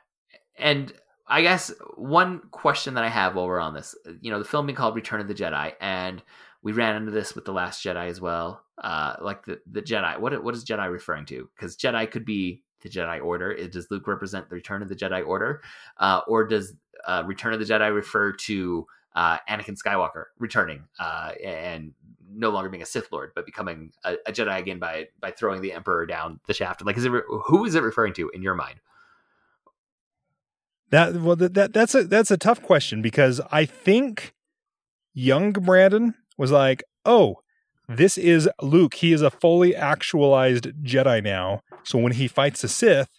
And I guess one question that I have while we're on this, you know, the film being called Return of the Jedi, and we ran into this with the Last Jedi as well. Uh, like the the Jedi, what what is Jedi referring to? Because Jedi could be the Jedi Order. Does Luke represent the Return of the Jedi Order, uh, or does uh, Return of the Jedi refer to uh, Anakin Skywalker returning uh, and no longer being a Sith Lord, but becoming a, a, Jedi again by by throwing the Emperor down the shaft? Like, is it who is it referring to in your mind? That well, that, that that's a that's a tough question because I think young Branden was like, "Oh, this is Luke. He is a fully actualized Jedi now. So when he fights a Sith,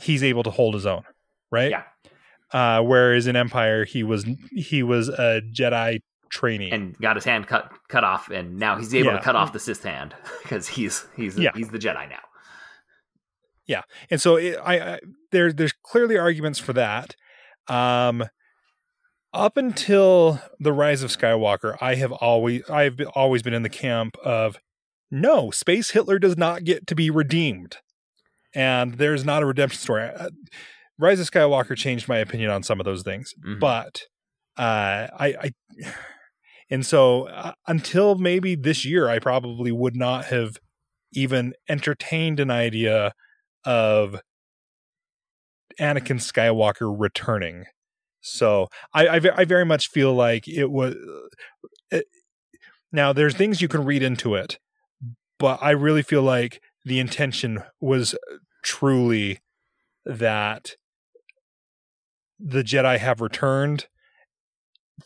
he's able to hold his own, right? Yeah. Uh, whereas in Empire, he was he was a Jedi trainee and got his hand cut cut off, and now he's able yeah. to cut off the Sith hand because he's he's yeah. he's the Jedi now. Yeah, and so it, I, I there there's clearly arguments for that. Um, up until the rise of Skywalker, I have always I've been, always been in the camp of no, Space Hitler does not get to be redeemed, and there's not a redemption story. Uh, rise of Skywalker changed my opinion on some of those things, mm-hmm. but uh, I, I and so uh, until maybe this year, I probably would not have even entertained an idea of Anakin Skywalker returning. So I, I, I very much feel like it was. Uh, it, now, there's things you can read into it, but I really feel like the intention was truly that the Jedi have returned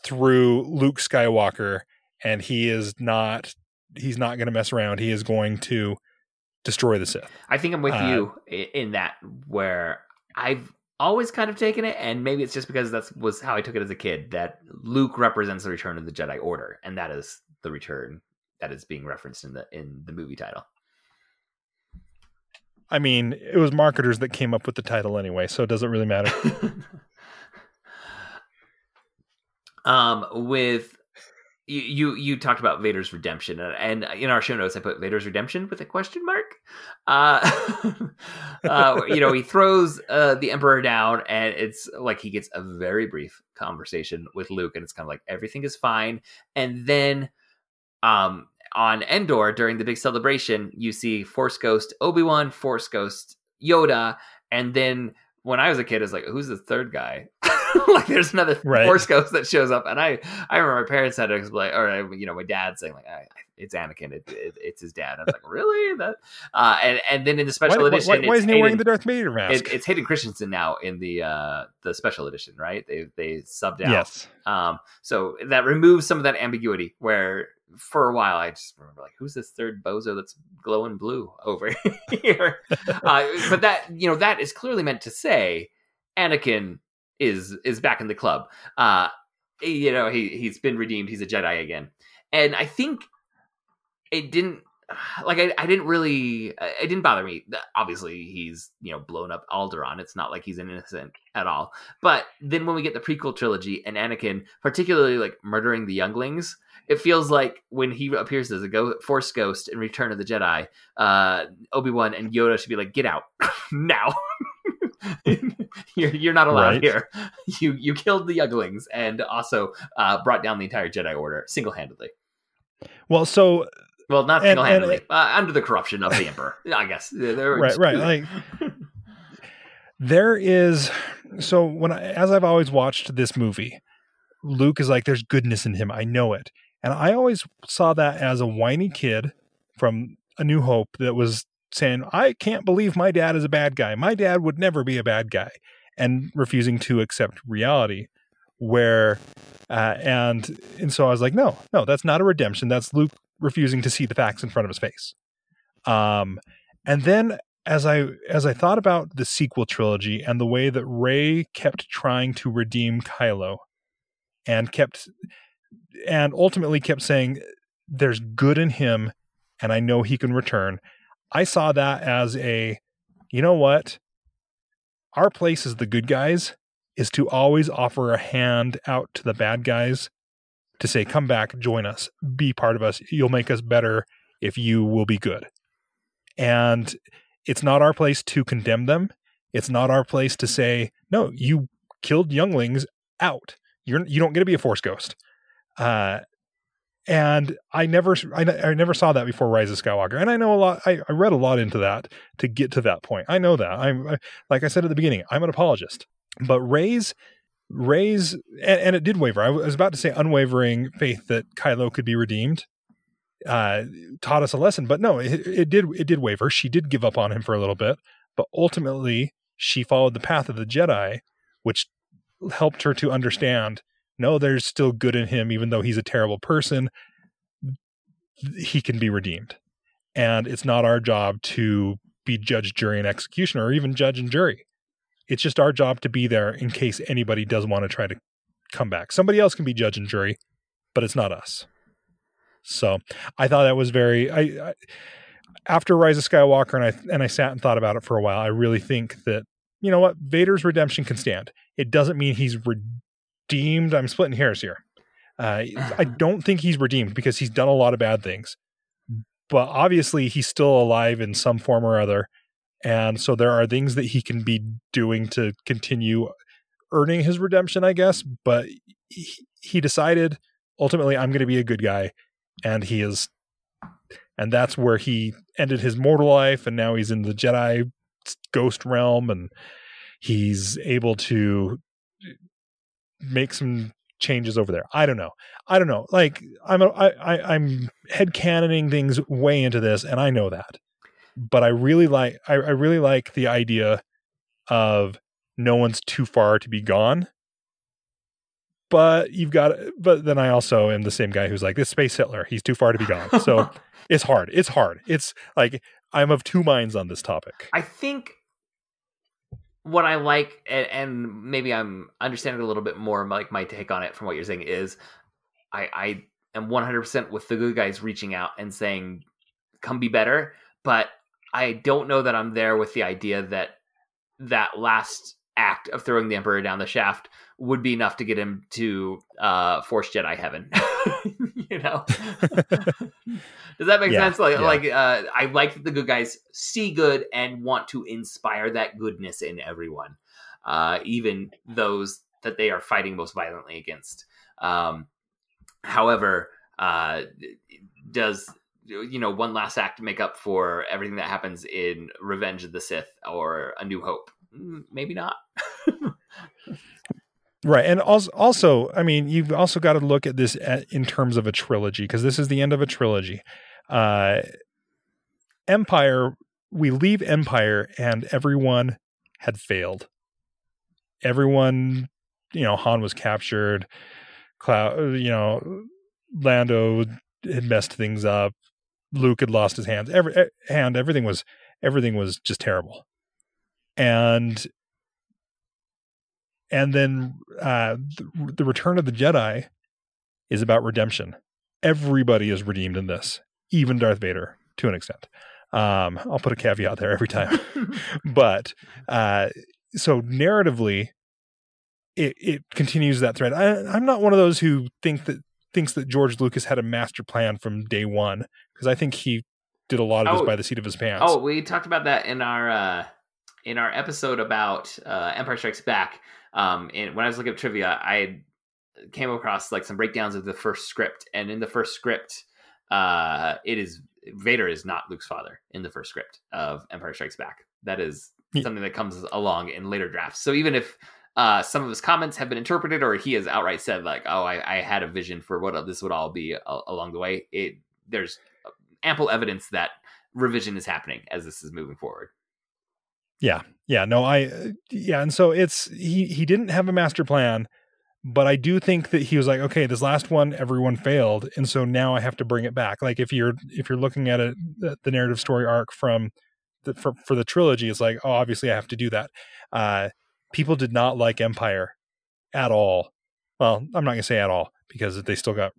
through Luke Skywalker and he is not he's not going to mess around. He is going to destroy the Sith. I think I'm with uh, you in that where I've always kind of taken it, and maybe it's just because that was how I took it as a kid. That Luke represents the return of the Jedi Order, and that is the return that is being referenced in the in the movie title. I mean, it was marketers that came up with the title anyway, so it doesn't really matter. um, with you, you you talked about Vader's redemption, and in our show notes, I put Vader's redemption with a question mark. Uh, uh, you know, he throws uh, the Emperor down, and it's like he gets a very brief conversation with Luke, and it's kind of like everything is fine. And then, um, on Endor during the big celebration, you see Force Ghost Obi Wan, Force Ghost Yoda, and then when I was a kid, it's like, who's the third guy? like there's another right. force ghost that shows up, and I I remember my parents had to explain, or you know, my dad saying like, "It's Anakin, it, it, it's his dad." I was like, "Really?" That uh, and and then in the special why, edition, why, why isn't he Hayden, wearing the Darth Vader mask? It, it's Hayden Christensen now in the uh the special edition, right? They they subbed out. Yes. Um. So that removes some of that ambiguity where for a while, I just remember like, who's this third bozo that's glowing blue over here? uh, but that you know that is clearly meant to say Anakin is is back in the club. Uh, you know, he he's been redeemed. He's a Jedi again, and I think it didn't like I, I didn't really it didn't bother me. Obviously he's you know blown up Alderaan. It's not like he's innocent at all. But then when we get the prequel trilogy and Anakin particularly like murdering the younglings it feels like when he appears as a go- force ghost in Return of the Jedi uh Obi-Wan and Yoda should be like get out now you're, you're not allowed right. here. You you killed the Younglings and also uh, brought down the entire Jedi Order single handedly. Well, so well, not single handedly, uh, under the corruption of the Emperor, I guess. right, right. Like there is so when I, as I've always watched this movie, Luke is like, "There's goodness in him. I know it," and I always saw that as a whiny kid from A New Hope that was saying, I can't believe my dad is a bad guy. My dad would never be a bad guy, and refusing to accept reality. Where, uh, and and so I was like, no, no, that's not a redemption. That's Luke refusing to see the facts in front of his face. Um, and then as I as I thought about the sequel trilogy and the way that Rey kept trying to redeem Kylo, and kept and ultimately kept saying, "There's good in him, and I know he can return." I saw that as a, you know what? Our place as the good guys is to always offer a hand out to the bad guys to say, come back, join us, be part of us. You'll make us better if you will be good. And it's not our place to condemn them. It's not our place to say, no, you killed younglings out. You're you don't get to be a force ghost. Uh, and I never I, I, never saw that before Rise of Skywalker, and I know a lot. I, I read a lot into that to get to that point. I know that. I'm I, like I said at the beginning. I'm an apologist, but Rey's Rey's and, and, it did waver. I was about to say unwavering faith that Kylo could be redeemed uh, taught us a lesson, but no, it, it did it did waver. She did give up on him for a little bit, but ultimately she followed the path of the Jedi, which helped her to understand no, there's still good in him, even though he's a terrible person. He can be redeemed. And it's not our job to be judge, jury, and executioner, or even judge and jury. It's just our job to be there in case anybody does want to try to come back. Somebody else can be judge and jury, but it's not us. So I thought that was very. I, I after Rise of Skywalker, and I and I sat and thought about it for a while. I really think that you know what Vader's redemption can stand. It doesn't mean he's re- redeemed. I'm splitting hairs here. Uh, I don't think he's redeemed because he's done a lot of bad things, but obviously he's still alive in some form or other, and so there are things that he can be doing to continue earning his redemption, I guess. But he, he decided ultimately, I'm going to be a good guy, and he is, and that's where he ended his mortal life, and now he's in the Jedi ghost realm, and he's able to make some changes over there. I don't know. I don't know. Like I'm a, I, I I'm head canoning things way into this, and I know that. but I really like I, I really like the idea of no one's too far to be gone. But you've got but then I also am the same guy who's like this space Hitler, he's too far to be gone. So it's hard. It's hard. It's like I'm of two minds on this topic. I think what I like, and, and maybe I'm understanding a little bit more, like my take on it from what you're saying is, I, I am 100% with the good guys reaching out and saying, "Come be better," but I don't know that I'm there with the idea that that last act of throwing the emperor down the shaft would be enough to get him to uh force jedi heaven you know? Does that make Yeah, sense? Like yeah. like uh i like that the good guys see good and want to inspire that goodness in everyone uh even those that they are fighting most violently against. Um however uh does you know one last act make up for everything that happens in revenge of the sith or a new hope? Mm, maybe not Right. And also, also, I mean, you've also got to look at this at, in terms of a trilogy because this is the end of a trilogy. Uh, Empire, we leave Empire and everyone had failed. Everyone, you know, Han was captured. Cloud, you know, Lando had messed things up. Luke had lost his hands. Every eh, hand, everything was everything was just terrible. And and then uh, the, the Return of the Jedi is about redemption. Everybody is redeemed in this, even Darth Vader to an extent. Um, I'll put a caveat there every time, but uh, so narratively, it, it continues that thread. I, I'm not one of those who think that thinks that George Lucas had a master plan from day one because I think he did a lot of Oh. this by the seat of his pants. Oh, we talked about that in our uh, in our episode about uh, Empire Strikes Back. Um, and when I was looking at trivia, I came across like some breakdowns of the first script, and in the first script, uh, it is Vader is not Luke's father in the first script of Empire Strikes Back. That is something that comes along in later drafts. So even if uh, some of his comments have been interpreted, or he has outright said like, "Oh, I, I had a vision for what this would all be a- along the way," it there's ample evidence that revision is happening as this is moving forward. Yeah, yeah, no, I, uh, yeah, and so it's he he didn't have a master plan, but I do think that he was like, okay, this last one, everyone failed, and so now I have to bring it back. Like if you're if you're looking at it, the, narrative story arc from the for, for the trilogy, it's like, oh, obviously I have to do that. Uh, people did not like Empire at all. Well, I'm not gonna say at all because they still got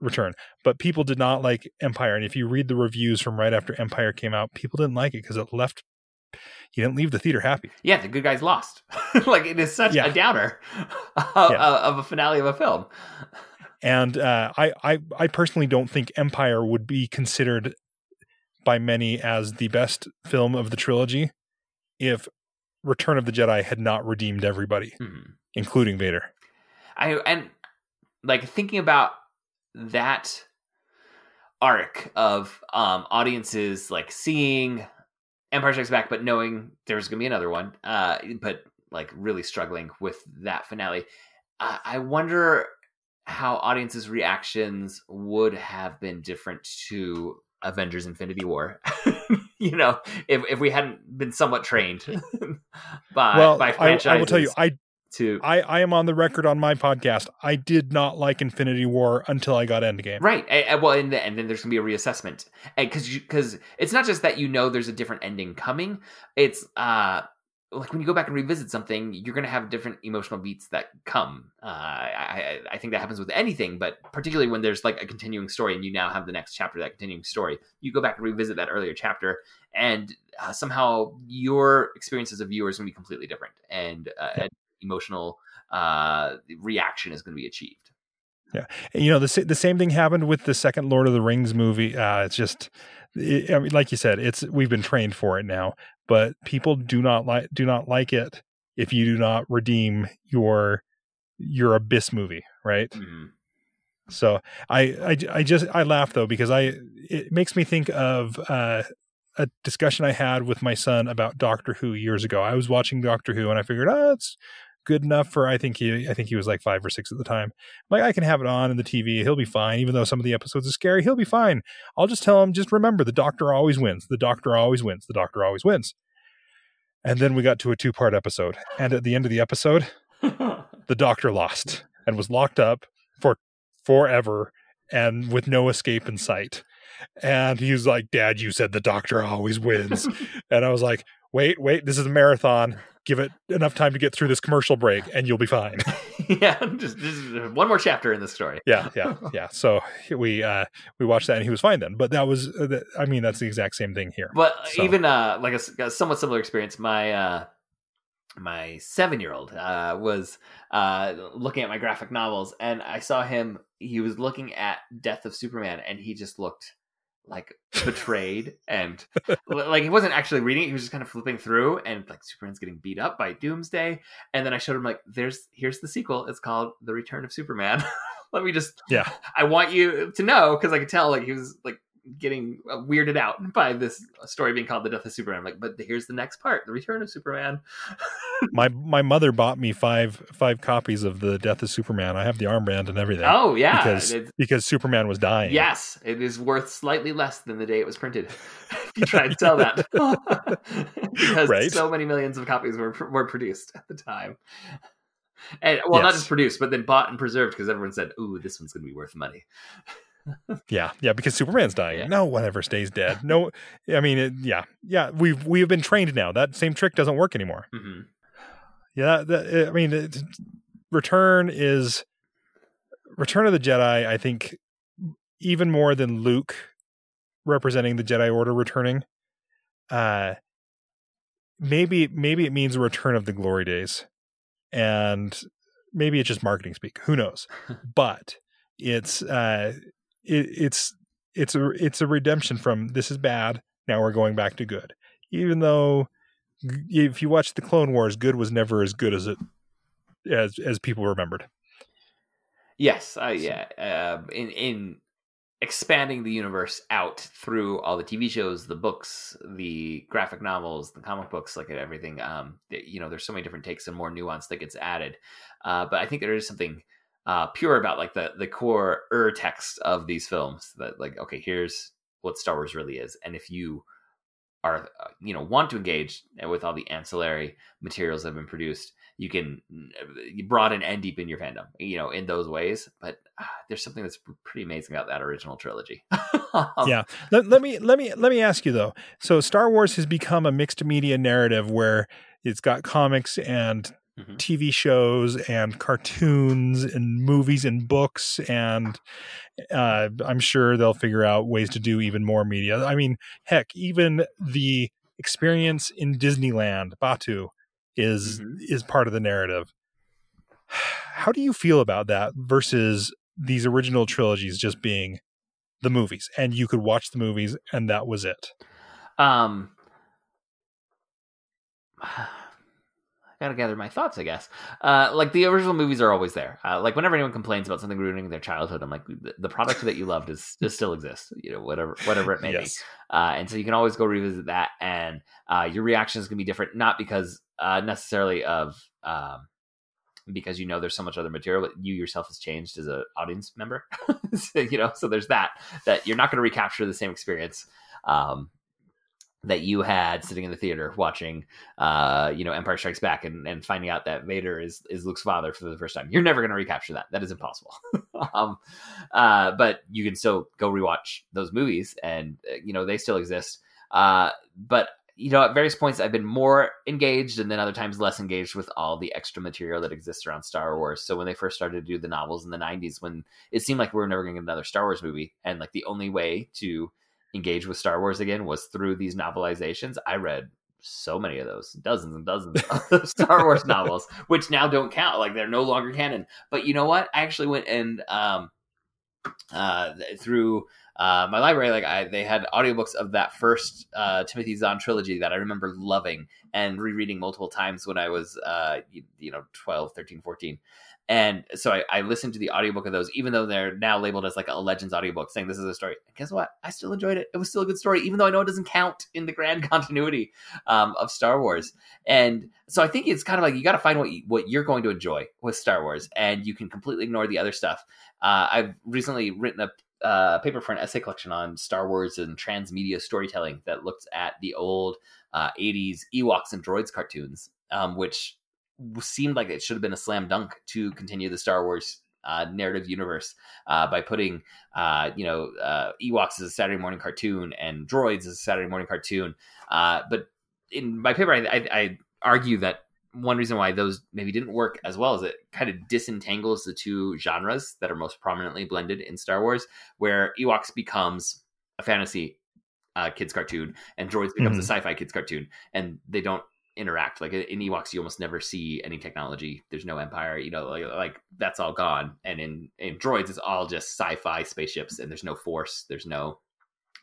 Return, but people did not like Empire, and if you read the reviews from right after Empire came out, people didn't like it because it left. You didn't leave the theater happy. Yeah, the good guys lost. like it is such Yeah. a downer of, Yeah. of a finale of a film. and uh, I, I I personally don't think Empire would be considered by many as the best film of the trilogy if Return of the Jedi had not redeemed everybody, Mhm. including Vader. I and like thinking about that arc of um audiences like seeing Empire Strikes Back, but knowing there's gonna be another one, uh, but like really struggling with that finale. I, I wonder how audiences' reactions would have been different to Avengers: Infinity War. you know, if if we hadn't been somewhat trained by well, by I, I will tell you, I, to I I am on the record on my podcast. I did not like Infinity War until I got Endgame. Right. And, and- well, and, then- and then there's gonna be a reassessment, because because it's not just that you know there's a different ending coming. It's uh like when you go back and revisit something, you're gonna have different emotional beats that come. Uh, I I- I think that happens with anything, but particularly when there's like a continuing story, and you now have the next chapter of that continuing story. You go back and revisit that earlier chapter, and uh, somehow your experience as a viewer is gonna be completely different, and uh, an emotional uh reaction is gonna be achieved. Yeah, you know the the same thing happened with the second Lord of the Rings movie. Uh, it's just, it, I mean, like you said, it's we've been trained for it now, but people do not like do not like it if you do not redeem your your abyss movie, right? Mhm. So I, I I just I laugh though because I it makes me think of uh, a discussion I had with my son about Doctor Who years ago. I was watching Doctor Who and I figured, oh, it's good enough for I think he I think he was like five or six at the time. Like I can have it on in the TV, he'll be fine. Even though some of the episodes are scary, he'll be fine. I'll just tell him, just remember the doctor always wins. The doctor always wins. The doctor always wins. And then we got to a two part episode. And at the end of the episode, the doctor lost and was locked up for forever and with no escape in sight. And he was like, Dad, you said the doctor always wins. and I was like, wait, wait, this is a marathon. Give it enough time to get through this commercial break and you'll be fine. yeah, just, just one more chapter in the story. yeah, yeah, yeah. So we uh we watched that and he was fine then. But that was uh, I mean that's the exact same thing here. But So- even uh, like a, a somewhat similar experience, my uh, my seven year old uh, was uh, looking at my graphic novels, and I saw him. He was looking at Death of Superman, and he just looked like betrayed and like he wasn't actually reading it he was just kind of flipping through and like superman's getting beat up by doomsday. And then i showed him like there's here's the sequel. It's called the return of superman. Let me just Yeah. i want you to know because i could tell like he was like getting uh, weirded out by this story being called the death of superman I'm like but here's the next part the return of superman My my mother bought me five five copies of the Death of Superman. I have the armband and everything. oh yeah because it's- because Superman was dying. yes it is worth slightly less than the day it was printed if you try to sell that because Right. so many millions of copies were were produced at the time and well not just produced but then bought and preserved because everyone said ooh this one's gonna be worth money Yeah, yeah, because Superman's dying. Yeah. No one ever stays dead. No, I mean, it, yeah, yeah. We've we've been trained now. That same trick doesn't work anymore. hmm Yeah, that, I mean, it, Return is Return of the Jedi. I think even more than Luke representing the Jedi Order returning. Uh, maybe maybe it means a return of the glory days, and maybe it's just marketing speak. Who knows? but it's uh, it, it's it's a it's a redemption from this is bad. Now we're going back to good. Even though if you watch the Clone Wars, good was never as good as it as as people remembered. yes I, yeah uh, in in expanding the universe out through all the tv shows the books the graphic novels the comic books like everything um you know there's so many different takes and more nuance that gets added uh but i think there is something uh pure about like the the core ur text of these films that like okay here's what star wars really is and if you are uh, you know want to engage with all the ancillary materials that have been produced you can you broaden and deepen your fandom you know in those ways but uh, there's something that's pretty amazing about that original trilogy Um, Yeah. Let, let me let me let me ask you though. So Star Wars has become a mixed media narrative where it's got comics and Mhm. TV shows and cartoons and movies and books and uh, I'm sure they'll figure out ways to do even more media. I mean, heck, even the experience in Disneyland, Batuu, is Mhm. is part of the narrative. How do you feel about that versus these original trilogies just being the movies and you could watch the movies and that was it? um gotta gather my thoughts, I guess. Uh, like the original movies are always there. Uh, like whenever anyone complains about something ruining their childhood, I'm like, the, the product that you loved is, is still exists. You know, whatever whatever it may be. uh, and so you can always go revisit that and uh, your reaction is going to be different not because uh, necessarily of um, because you know there's so much other material but you yourself has changed as an audience member so, you know so there's that that you're not going to recapture the same experience um, that you had sitting in the theater watching uh, you know empire strikes back and, and finding out that vader is is luke's father for the first time. You're never going to recapture that. That is impossible. Um, uh, but you can still go rewatch those movies and uh, you know they still exist. Uh, but you know at various points i've been more engaged and then other times less engaged with all the extra material that exists around star wars. So when they first started to do the novels in the 90s when it seemed like we were never going to get another star wars movie and like the only way to engage with star wars again was through these novelizations. I read so many of those dozens and dozens of star wars novels which now don't count like they're no longer canon. But you know what? I actually went and um uh through uh, my library, like I, they had audiobooks of that first uh, Timothy Zahn trilogy that I remember loving and rereading multiple times when I was, uh, you, you know, 12, 13, 14. And so I, I, listened to the audiobook of those, even though they're now labeled as like a Legends audiobook, saying this is a story. And guess what? I still enjoyed it. It was still a good story, even though I know it doesn't count in the grand continuity um, of Star Wars. And so I think it's kind of like you got to find what you, what you're going to enjoy with Star Wars, and you can completely ignore the other stuff. Uh, I've recently written a uh, paper for an essay collection on Star Wars and transmedia storytelling that looks at the old uh, 80s Ewoks and droids cartoons, um, which seemed like it should have been a slam dunk to continue the Star Wars uh, narrative universe uh, by putting, uh, you know, uh, Ewoks as a Saturday morning cartoon and droids as a Saturday morning cartoon. Uh, but in my paper, I, I, I, argue that one reason why those maybe didn't work as well is it kind of disentangles the two genres that are most prominently blended in Star Wars, where Ewoks becomes a fantasy uh, kids cartoon and droids becomes mm-hmm. a sci-fi kids cartoon, and they don't interact. Like in Ewoks, you almost never see any technology. There's no empire. You know, like, like that's all gone. And in in droids, it's all just sci-fi spaceships, and there's no force. There's no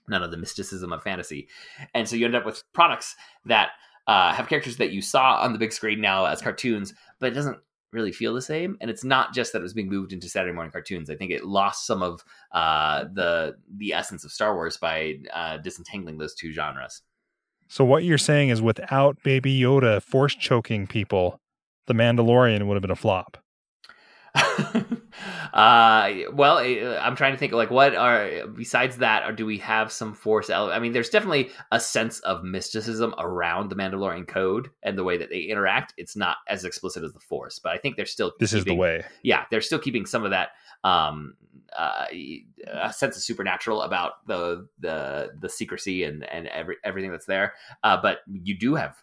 none of the mysticism of fantasy. And so you end up with products that uh, have characters that you saw on the big screen now as cartoons, but it doesn't really feel the same. And it's not just that it was being moved into Saturday morning cartoons. I think it lost some of uh, the the essence of Star Wars by uh, disentangling those two genres. So what you're saying is, without Baby Yoda force choking people, the Mandalorian would have been a flop. uh, well, uh, I'm trying to think like what are besides that, or do we have some force element? I mean, there's definitely a sense of mysticism around the Mandalorian code and the way that they interact. It's not as explicit as the Force, but I think they're still this keeping, is the way. Yeah, they're still keeping some of that um, uh, a sense of supernatural about the the the secrecy and and every, everything that's there. Uh, but you do have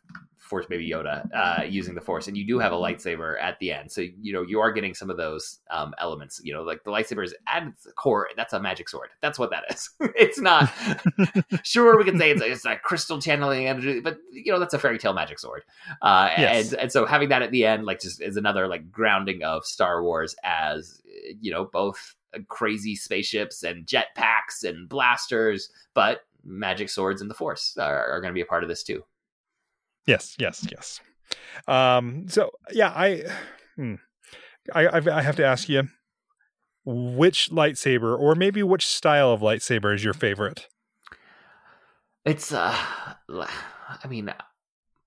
Force Baby Yoda uh, using the Force, and you do have a lightsaber at the end. So you know you are getting some of those um, elements. You know, like the lightsaber is at its core. That's a magic sword. That's what that is. it's not. sure, we can say it's, it's a crystal channeling energy, but you know that's a fairy tale magic sword. Uh, yes. and and so having that at the end, like, just is another like grounding of Star Wars as you know both crazy spaceships and jetpacks and blasters, but magic swords and the Force are, are going to be a part of this too. Yes, yes, yes. Um, so yeah, I, hmm, I, I have to ask you, which lightsaber, or maybe which style of lightsaber, is your favorite? It's, uh, I mean,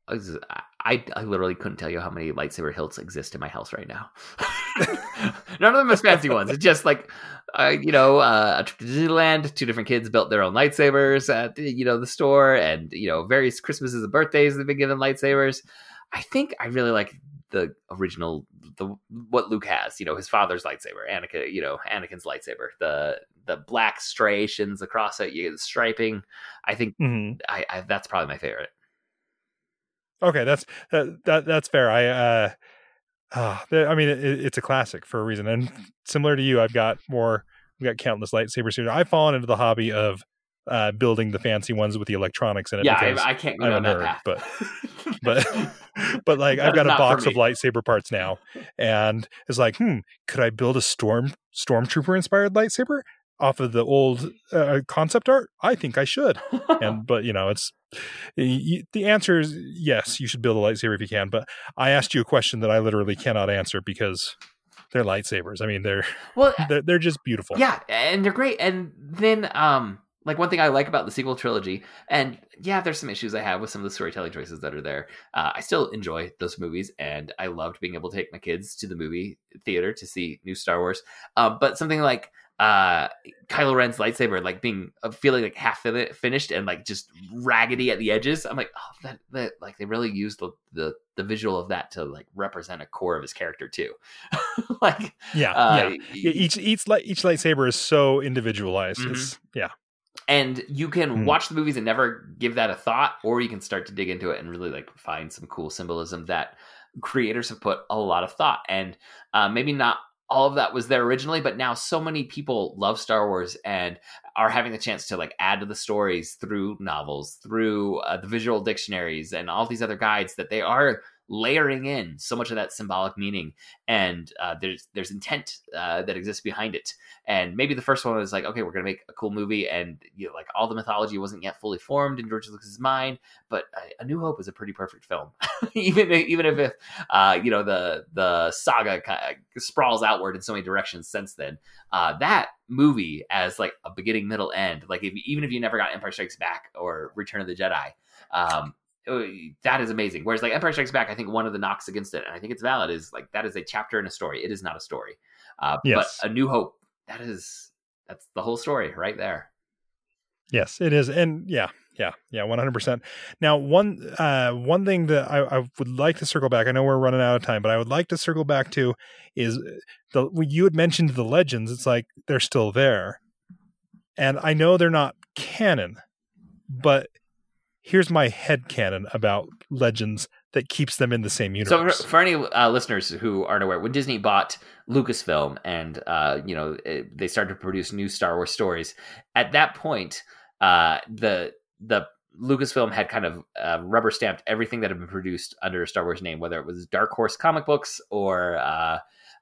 I, I literally couldn't tell you how many lightsaber hilts exist in my house right now. None of them are fancy ones. It's just like, uh, you know, uh, a trip to Disneyland. Two different kids built their own lightsabers at you know the store, and you know various Christmases and birthdays they've been given lightsabers. I think I really like the original, the what Luke has. You know, his father's lightsaber, Anakin. You know, Anakin's lightsaber. The the black striations across it, you get the striping. I think mm-hmm. I, I that's probably my favorite. Okay, that's that, that that's fair. I uh, uh I mean, it, it's a classic for a reason. And similar to you, I've got more. We got countless lightsabers here. I've fallen into the hobby of uh, building the fancy ones with the electronics in it. Yeah, I, I, can't go down that nerd, path. but but but like I've got a box of lightsaber parts now, and it's like, hmm, could I build a storm stormtrooper inspired lightsaber? Off of the old uh, concept art? I think I should. and but you know, it's the answer is yes. You should build a lightsaber if you can. But I asked you a question that I literally cannot answer because they're lightsabers. I mean, they're well, they're, they're just beautiful. Yeah, and they're great. And then um, like one thing I like about the sequel trilogy, and yeah, there's some issues I have with some of the storytelling choices that are there. Uh, I still enjoy those movies, and I loved being able to take my kids to the movie theater to see new Star Wars. Uh, but something like uh Kylo Ren's lightsaber like being uh, feeling like half finished and like just raggedy at the edges. I'm like, oh, that, that like they really used the, the the visual of that to like represent a core of his character too. like, yeah, uh, yeah. Each each light each lightsaber is so individualized. Mm-hmm. yeah. And you can mm-hmm. watch the movies and never give that a thought, or you can start to dig into it and really like find some cool symbolism that creators have put a lot of thought and uh, maybe not all of that was there originally, but now so many people love Star Wars and are having the chance to like add to the stories through novels, through uh, the visual dictionaries, and all these other guides that they are layering in so much of that symbolic meaning, and uh, there's there's intent uh, that exists behind it. And maybe the first one was like, okay, we're gonna make a cool movie, and you know, like all the mythology wasn't yet fully formed in George Lucas's mind. But A New Hope is a pretty perfect film, even even if, uh, you know the the saga kind of sprawls outward in so many directions since then. Uh, that movie as like a beginning, middle, end, like if, even if you never got Empire Strikes Back or Return of the Jedi. Um, that is amazing. Whereas like Empire Strikes Back, I think one of the knocks against it, and I think it's valid, is like that is a chapter in a story. It is not a story. Uh, yes. But A New Hope, that is that's the whole story right there. Yes, it is, and yeah, yeah, yeah, one hundred percent. Now, one uh, one thing that I, I, would like to circle back. I know we're running out of time, but I would like to circle back to is the you had mentioned the legends. It's like they're still there, and I know they're not canon, but here's my head canon about legends that keeps them in the same universe. So, for, for any uh, listeners who aren't aware, when Disney bought Lucasfilm and uh, you know it, they started to produce new Star Wars stories, at that point, uh, the the Lucasfilm had kind of uh, rubber stamped everything that had been produced under a Star Wars name, whether it was Dark Horse comic books or uh,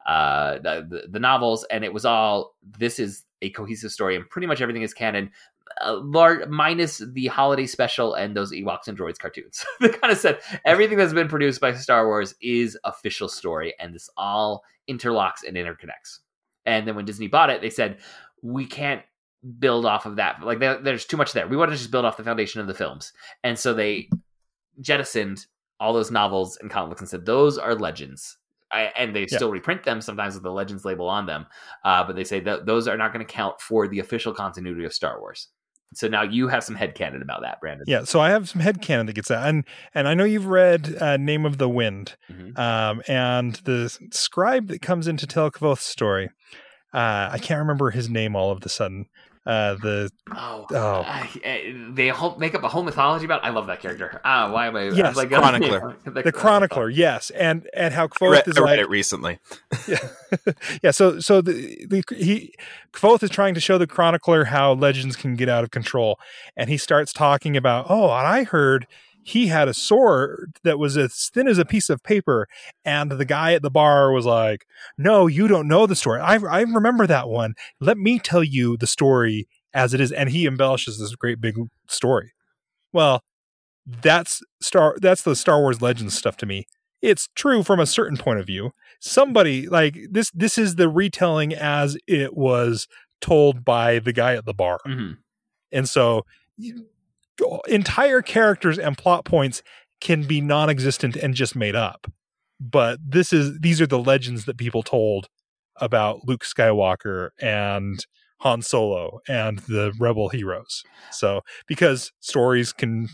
uh, the, the, novels, and it was all this is a cohesive story, and pretty much everything is canon large, minus the holiday special and those Ewoks and Droids cartoons. they kind of said everything that's been produced by Star Wars is official story, and this all interlocks and interconnects. And then when Disney bought it, they said we can't build off of that. Like there's too much there. We want to just build off the foundation of the films, and so they jettisoned all those novels and comic books and said those are legends. I, and they yeah. still reprint them sometimes with the Legends label on them, uh, but they say that those are not going to count for the official continuity of Star Wars. So now you have some head headcanon about that, Branden. Yeah, so I have some head headcanon that gets that. And and I know you've read uh, Name of the Wind. Mm-hmm. Um, and the scribe that comes into Tel Kvothe's story, uh, I can't remember his name all of the sudden. Uh, the oh, oh. I, they whole, make up a whole mythology about. I love that character. Ah, why am I? Yes, like chronicler. the, the chronicler. Yes, and and how Kvothe read, is I read like, it recently. yeah, yeah. So so the, the he Kvothe is trying to show the chronicler how legends can get out of control, and he starts talking about oh, and I heard he had a sword that was as thin as a piece of paper and the guy at the bar was like no you don't know the story. I, I remember that one. Let me tell you the story as it is. And he embellishes this great big story. Well that's star that's the star wars legends stuff to me. It's true from a certain point of view. Somebody like this this is the retelling as it was told by the guy at the bar. Mm-hmm. and so entire characters and plot points can be non-existent and just made up. But this is these are the legends that people told about Luke Skywalker and Han Solo and the rebel heroes. So because stories can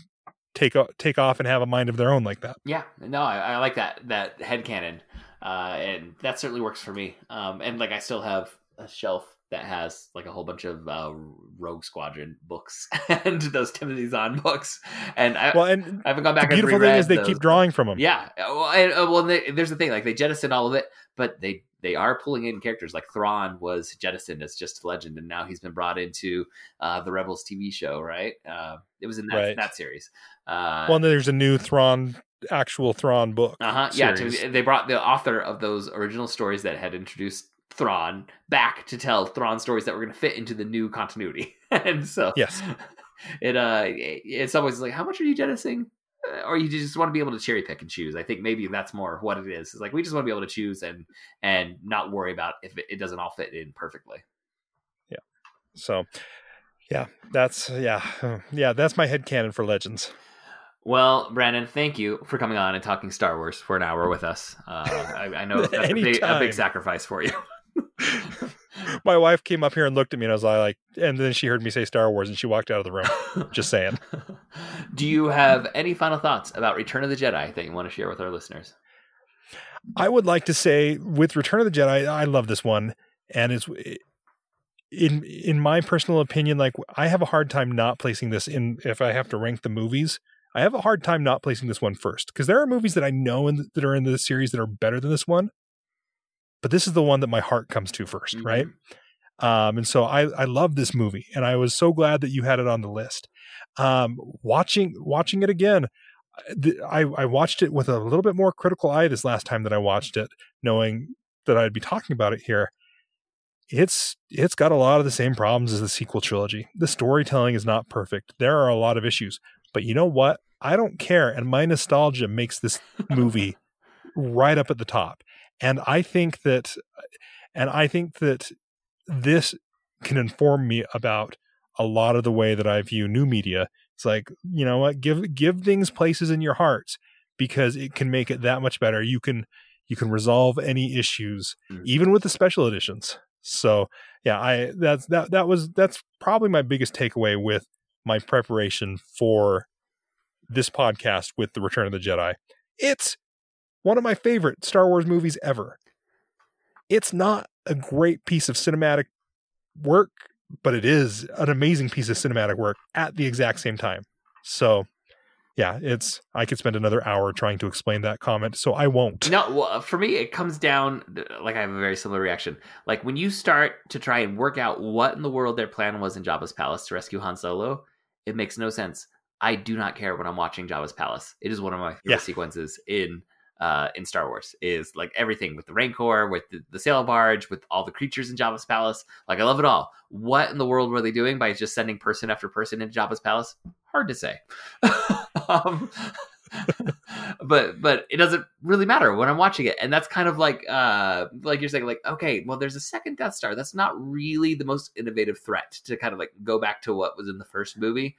take take off and have a mind of their own like that. Yeah no i, I like that that head canon uh, and that certainly works for me. Um, and like i still have a shelf that has like a whole bunch of uh, Rogue Squadron books and those Timothy Zahn books. And I, well, and I haven't gone back. The beautiful thing is they keep drawing from them. Yeah. Well, and, uh, well, they, there's the thing like they jettison all of it, but they they are pulling in characters like Thrawn was jettisoned as just legend, and now he's been brought into uh, the Rebels TV show. Right? Uh, it was in that right. that series. Uh, well, there's a new Thrawn actual Thrawn book. Uh huh. Yeah, they brought the author of those original stories that had introduced Thrawn back to tell Thrawn stories that were going to fit into the new continuity. and so, yes, it uh, it's always like, how much are you jettisoning? Uh, or you just want to be able to cherry pick and choose. I think maybe that's more what it is. It's like we just want to be able to choose and and not worry about if it, it doesn't all fit in perfectly. Yeah. So, yeah, that's yeah, yeah, that's my head canon for Legends. Well, Branden, thank you for coming on and talking Star Wars for an hour with us. Uh, I, I, know that's a big, a big sacrifice for you. my wife came up here and looked at me and I was like and then she heard me say Star Wars and she walked out of the room. Just saying. Do you have any final thoughts about Return of the Jedi that you want to share with our listeners? I would like to say with Return of the Jedi, I love this one and it's in in my personal opinion like I have a hard time not placing this in if I have to rank the movies. I have a hard time not placing this one first because there are movies that I know in, that are in the series that are better than this one but this is the one that my heart comes to 1st mm-hmm. right? Um, and so I, I love this movie, and I was so glad that you had it on the list. Um, watching watching it again, I, I watched it with a little bit more critical eye this last time that I watched it, knowing that I'd be talking about it here. It's it's got a lot of the same problems as the sequel trilogy. The storytelling is not perfect. There are a lot of issues, but you know what? I don't care, and my nostalgia makes this movie right up at the top. And I think that, and I think that this can inform me about a lot of the way that I view new media it's like, you know what, give give things places in your hearts because it can make it that much better. You can you can resolve any issues mm-hmm. even with the special editions. So, yeah, I that's that that was that's probably my biggest takeaway with my preparation for this podcast with The Return of the Jedi. It's one of my favorite Star Wars movies ever. It's not a great piece of cinematic work but it is an amazing piece of cinematic work at the exact same time. So, yeah, it's I could spend another hour trying to explain that comment, so I won't. No, well, uh, for me, it comes down uh, like I have a very similar reaction. Like when you start to try and work out what in the world their plan was in Jabba's palace to rescue Han Solo, it makes no sense. I do not care when I'm watching Jabba's palace. It is one of my favorite yeah. sequences in uh, in Star Wars is like everything with the Rancor, with the, the sail barge, with all the creatures in Jabba's palace. Like I love it all. What in the world were they doing by just sending person after person into Jabba's palace? Hard to say. um, but but it doesn't really matter when I'm watching it, and that's kind of like uh like you're saying like okay, well there's a second Death Star. That's not really the most innovative threat to kind of like go back to what was in the first movie.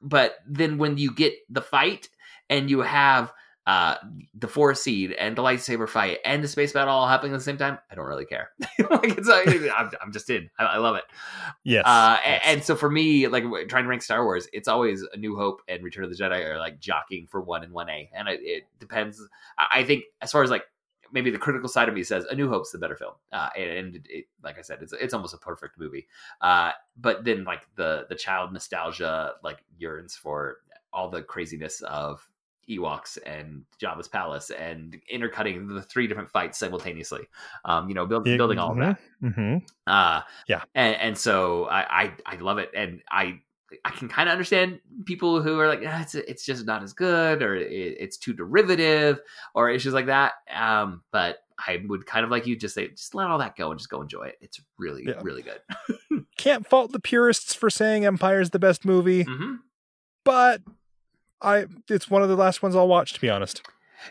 But then when you get the fight and you have uh, the force seed and the lightsaber fight and the space battle all happening at the same time, I don't really care. like it's, like, I'm, I'm, just in. I, I love it. Yes, uh, yes. And, and, so for me, like trying to rank Star Wars, it's always A New Hope and Return of the Jedi are like jockeying for one and one A, and it, it depends. I think as far as like maybe the critical side of me says A New Hope's the better film, uh, and, and it, like I said, it's it's almost a perfect movie. Uh, but then like the the child nostalgia like yearns for all the craziness of Ewoks and Jabba's palace and intercutting the three different fights simultaneously. Um, you know, build, it, building all mm-hmm, of that. Mm-hmm. Uh, yeah, and, and so I, I, I love it, and I I can kind of understand people who are like, ah, it's it's just not as good, or it, it's too derivative, or issues like that. Um, but I would kind of like you just say, just let all that go and just go enjoy it. It's really, yeah. really good. Can't fault the purists for saying Empire's the best movie, mm-hmm. but I it's one of the last ones I'll watch to be honest.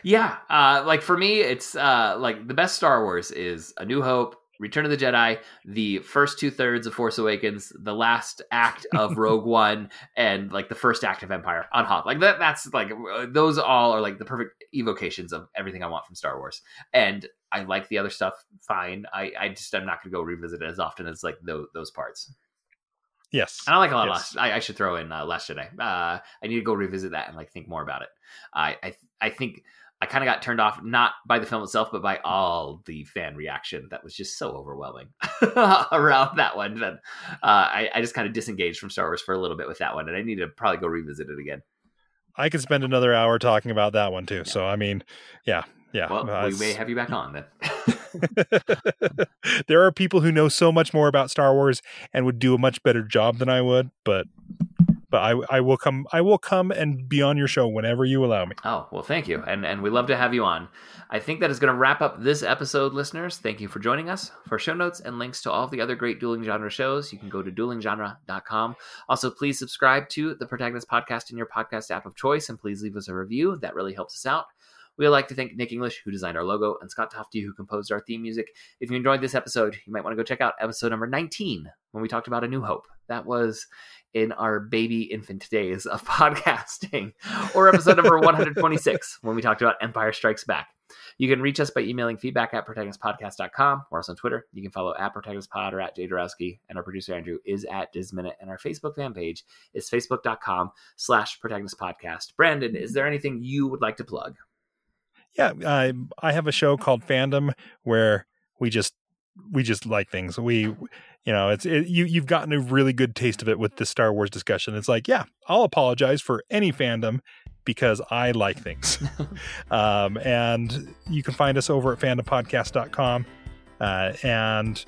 Yeah, uh, like for me, it's uh, like the best Star Wars is A New Hope, Return of the Jedi, the first two thirds of Force Awakens, the last act of Rogue One, and like the first act of Empire on Hoth. Like that, that's like those all are like the perfect evocations of everything I want from Star Wars. And I like the other stuff fine. I, I just I'm not going to go revisit it as often as like those, those parts. Yes, and I like a lot. Yes. Last, I, I, should throw in uh, Last Jedi. Uh, I need to go revisit that and like think more about it. I I, I think I kind of got turned off not by the film itself, but by all the fan reaction that was just so overwhelming around that one. That uh, I, I just kind of disengaged from Star Wars for a little bit with that one, and I need to probably go revisit it again. I could spend another hour talking about that one too. Yeah. So I mean, yeah, yeah. Well, uh, we may have you back on then. there are people who know so much more about Star Wars and would do a much better job than I would, but but I, I will come I will come and be on your show whenever you allow me. Oh, well thank you. And and we love to have you on. I think that is going to wrap up this episode, listeners. Thank you for joining us. For show notes and links to all of the other great dueling genre shows, you can go to duelinggenre.com. Also, please subscribe to the Protagonist Podcast in your podcast app of choice and please leave us a review. That really helps us out. We would like to thank Nick English, who designed our logo, and Scott Tofty, who composed our theme music. If you enjoyed this episode, you might want to go check out episode number 19 when we talked about A New Hope. That was in our baby infant days of podcasting, or episode number 126 when we talked about Empire Strikes Back. You can reach us by emailing feedback at protagonistpodcast.com or us on Twitter. You can follow at protagonistpod or at jadorowski. And our producer Andrew is at Disminute. And our Facebook fan page is facebook.com slash protagonistpodcast. Branden, is mm-hmm. there anything you would like to plug? Yeah, I I have a show called Fandom where we just we just like things. We you know, it's it, you you've gotten a really good taste of it with the Star Wars discussion. It's like, yeah, I'll apologize for any fandom because I like things. um, and you can find us over at fandompodcast.com. Uh, and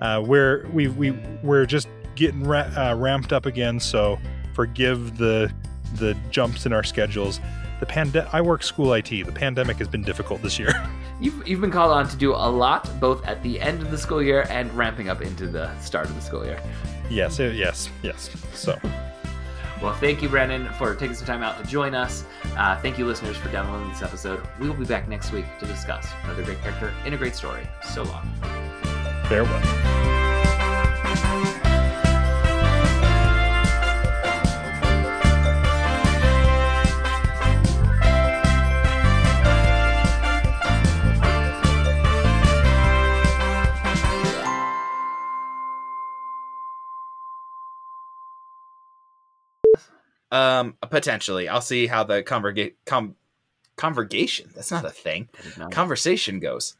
uh, we're we we we're just getting ra- uh, ramped up again, so forgive the the jumps in our schedules the pande- I work school IT. The pandemic has been difficult this year. You've, you've been called on to do a lot, both at the end of the school year and ramping up into the start of the school year. yes, yes, yes. So, Well, thank you, Branden, for taking some time out to join us. Uh, thank you, listeners, for downloading this episode. We will be back next week to discuss another great character in a great story. So long. farewell. Um, potentially, I'll see how the converga- com- convergation. That's not a thing. Not- Conversation goes.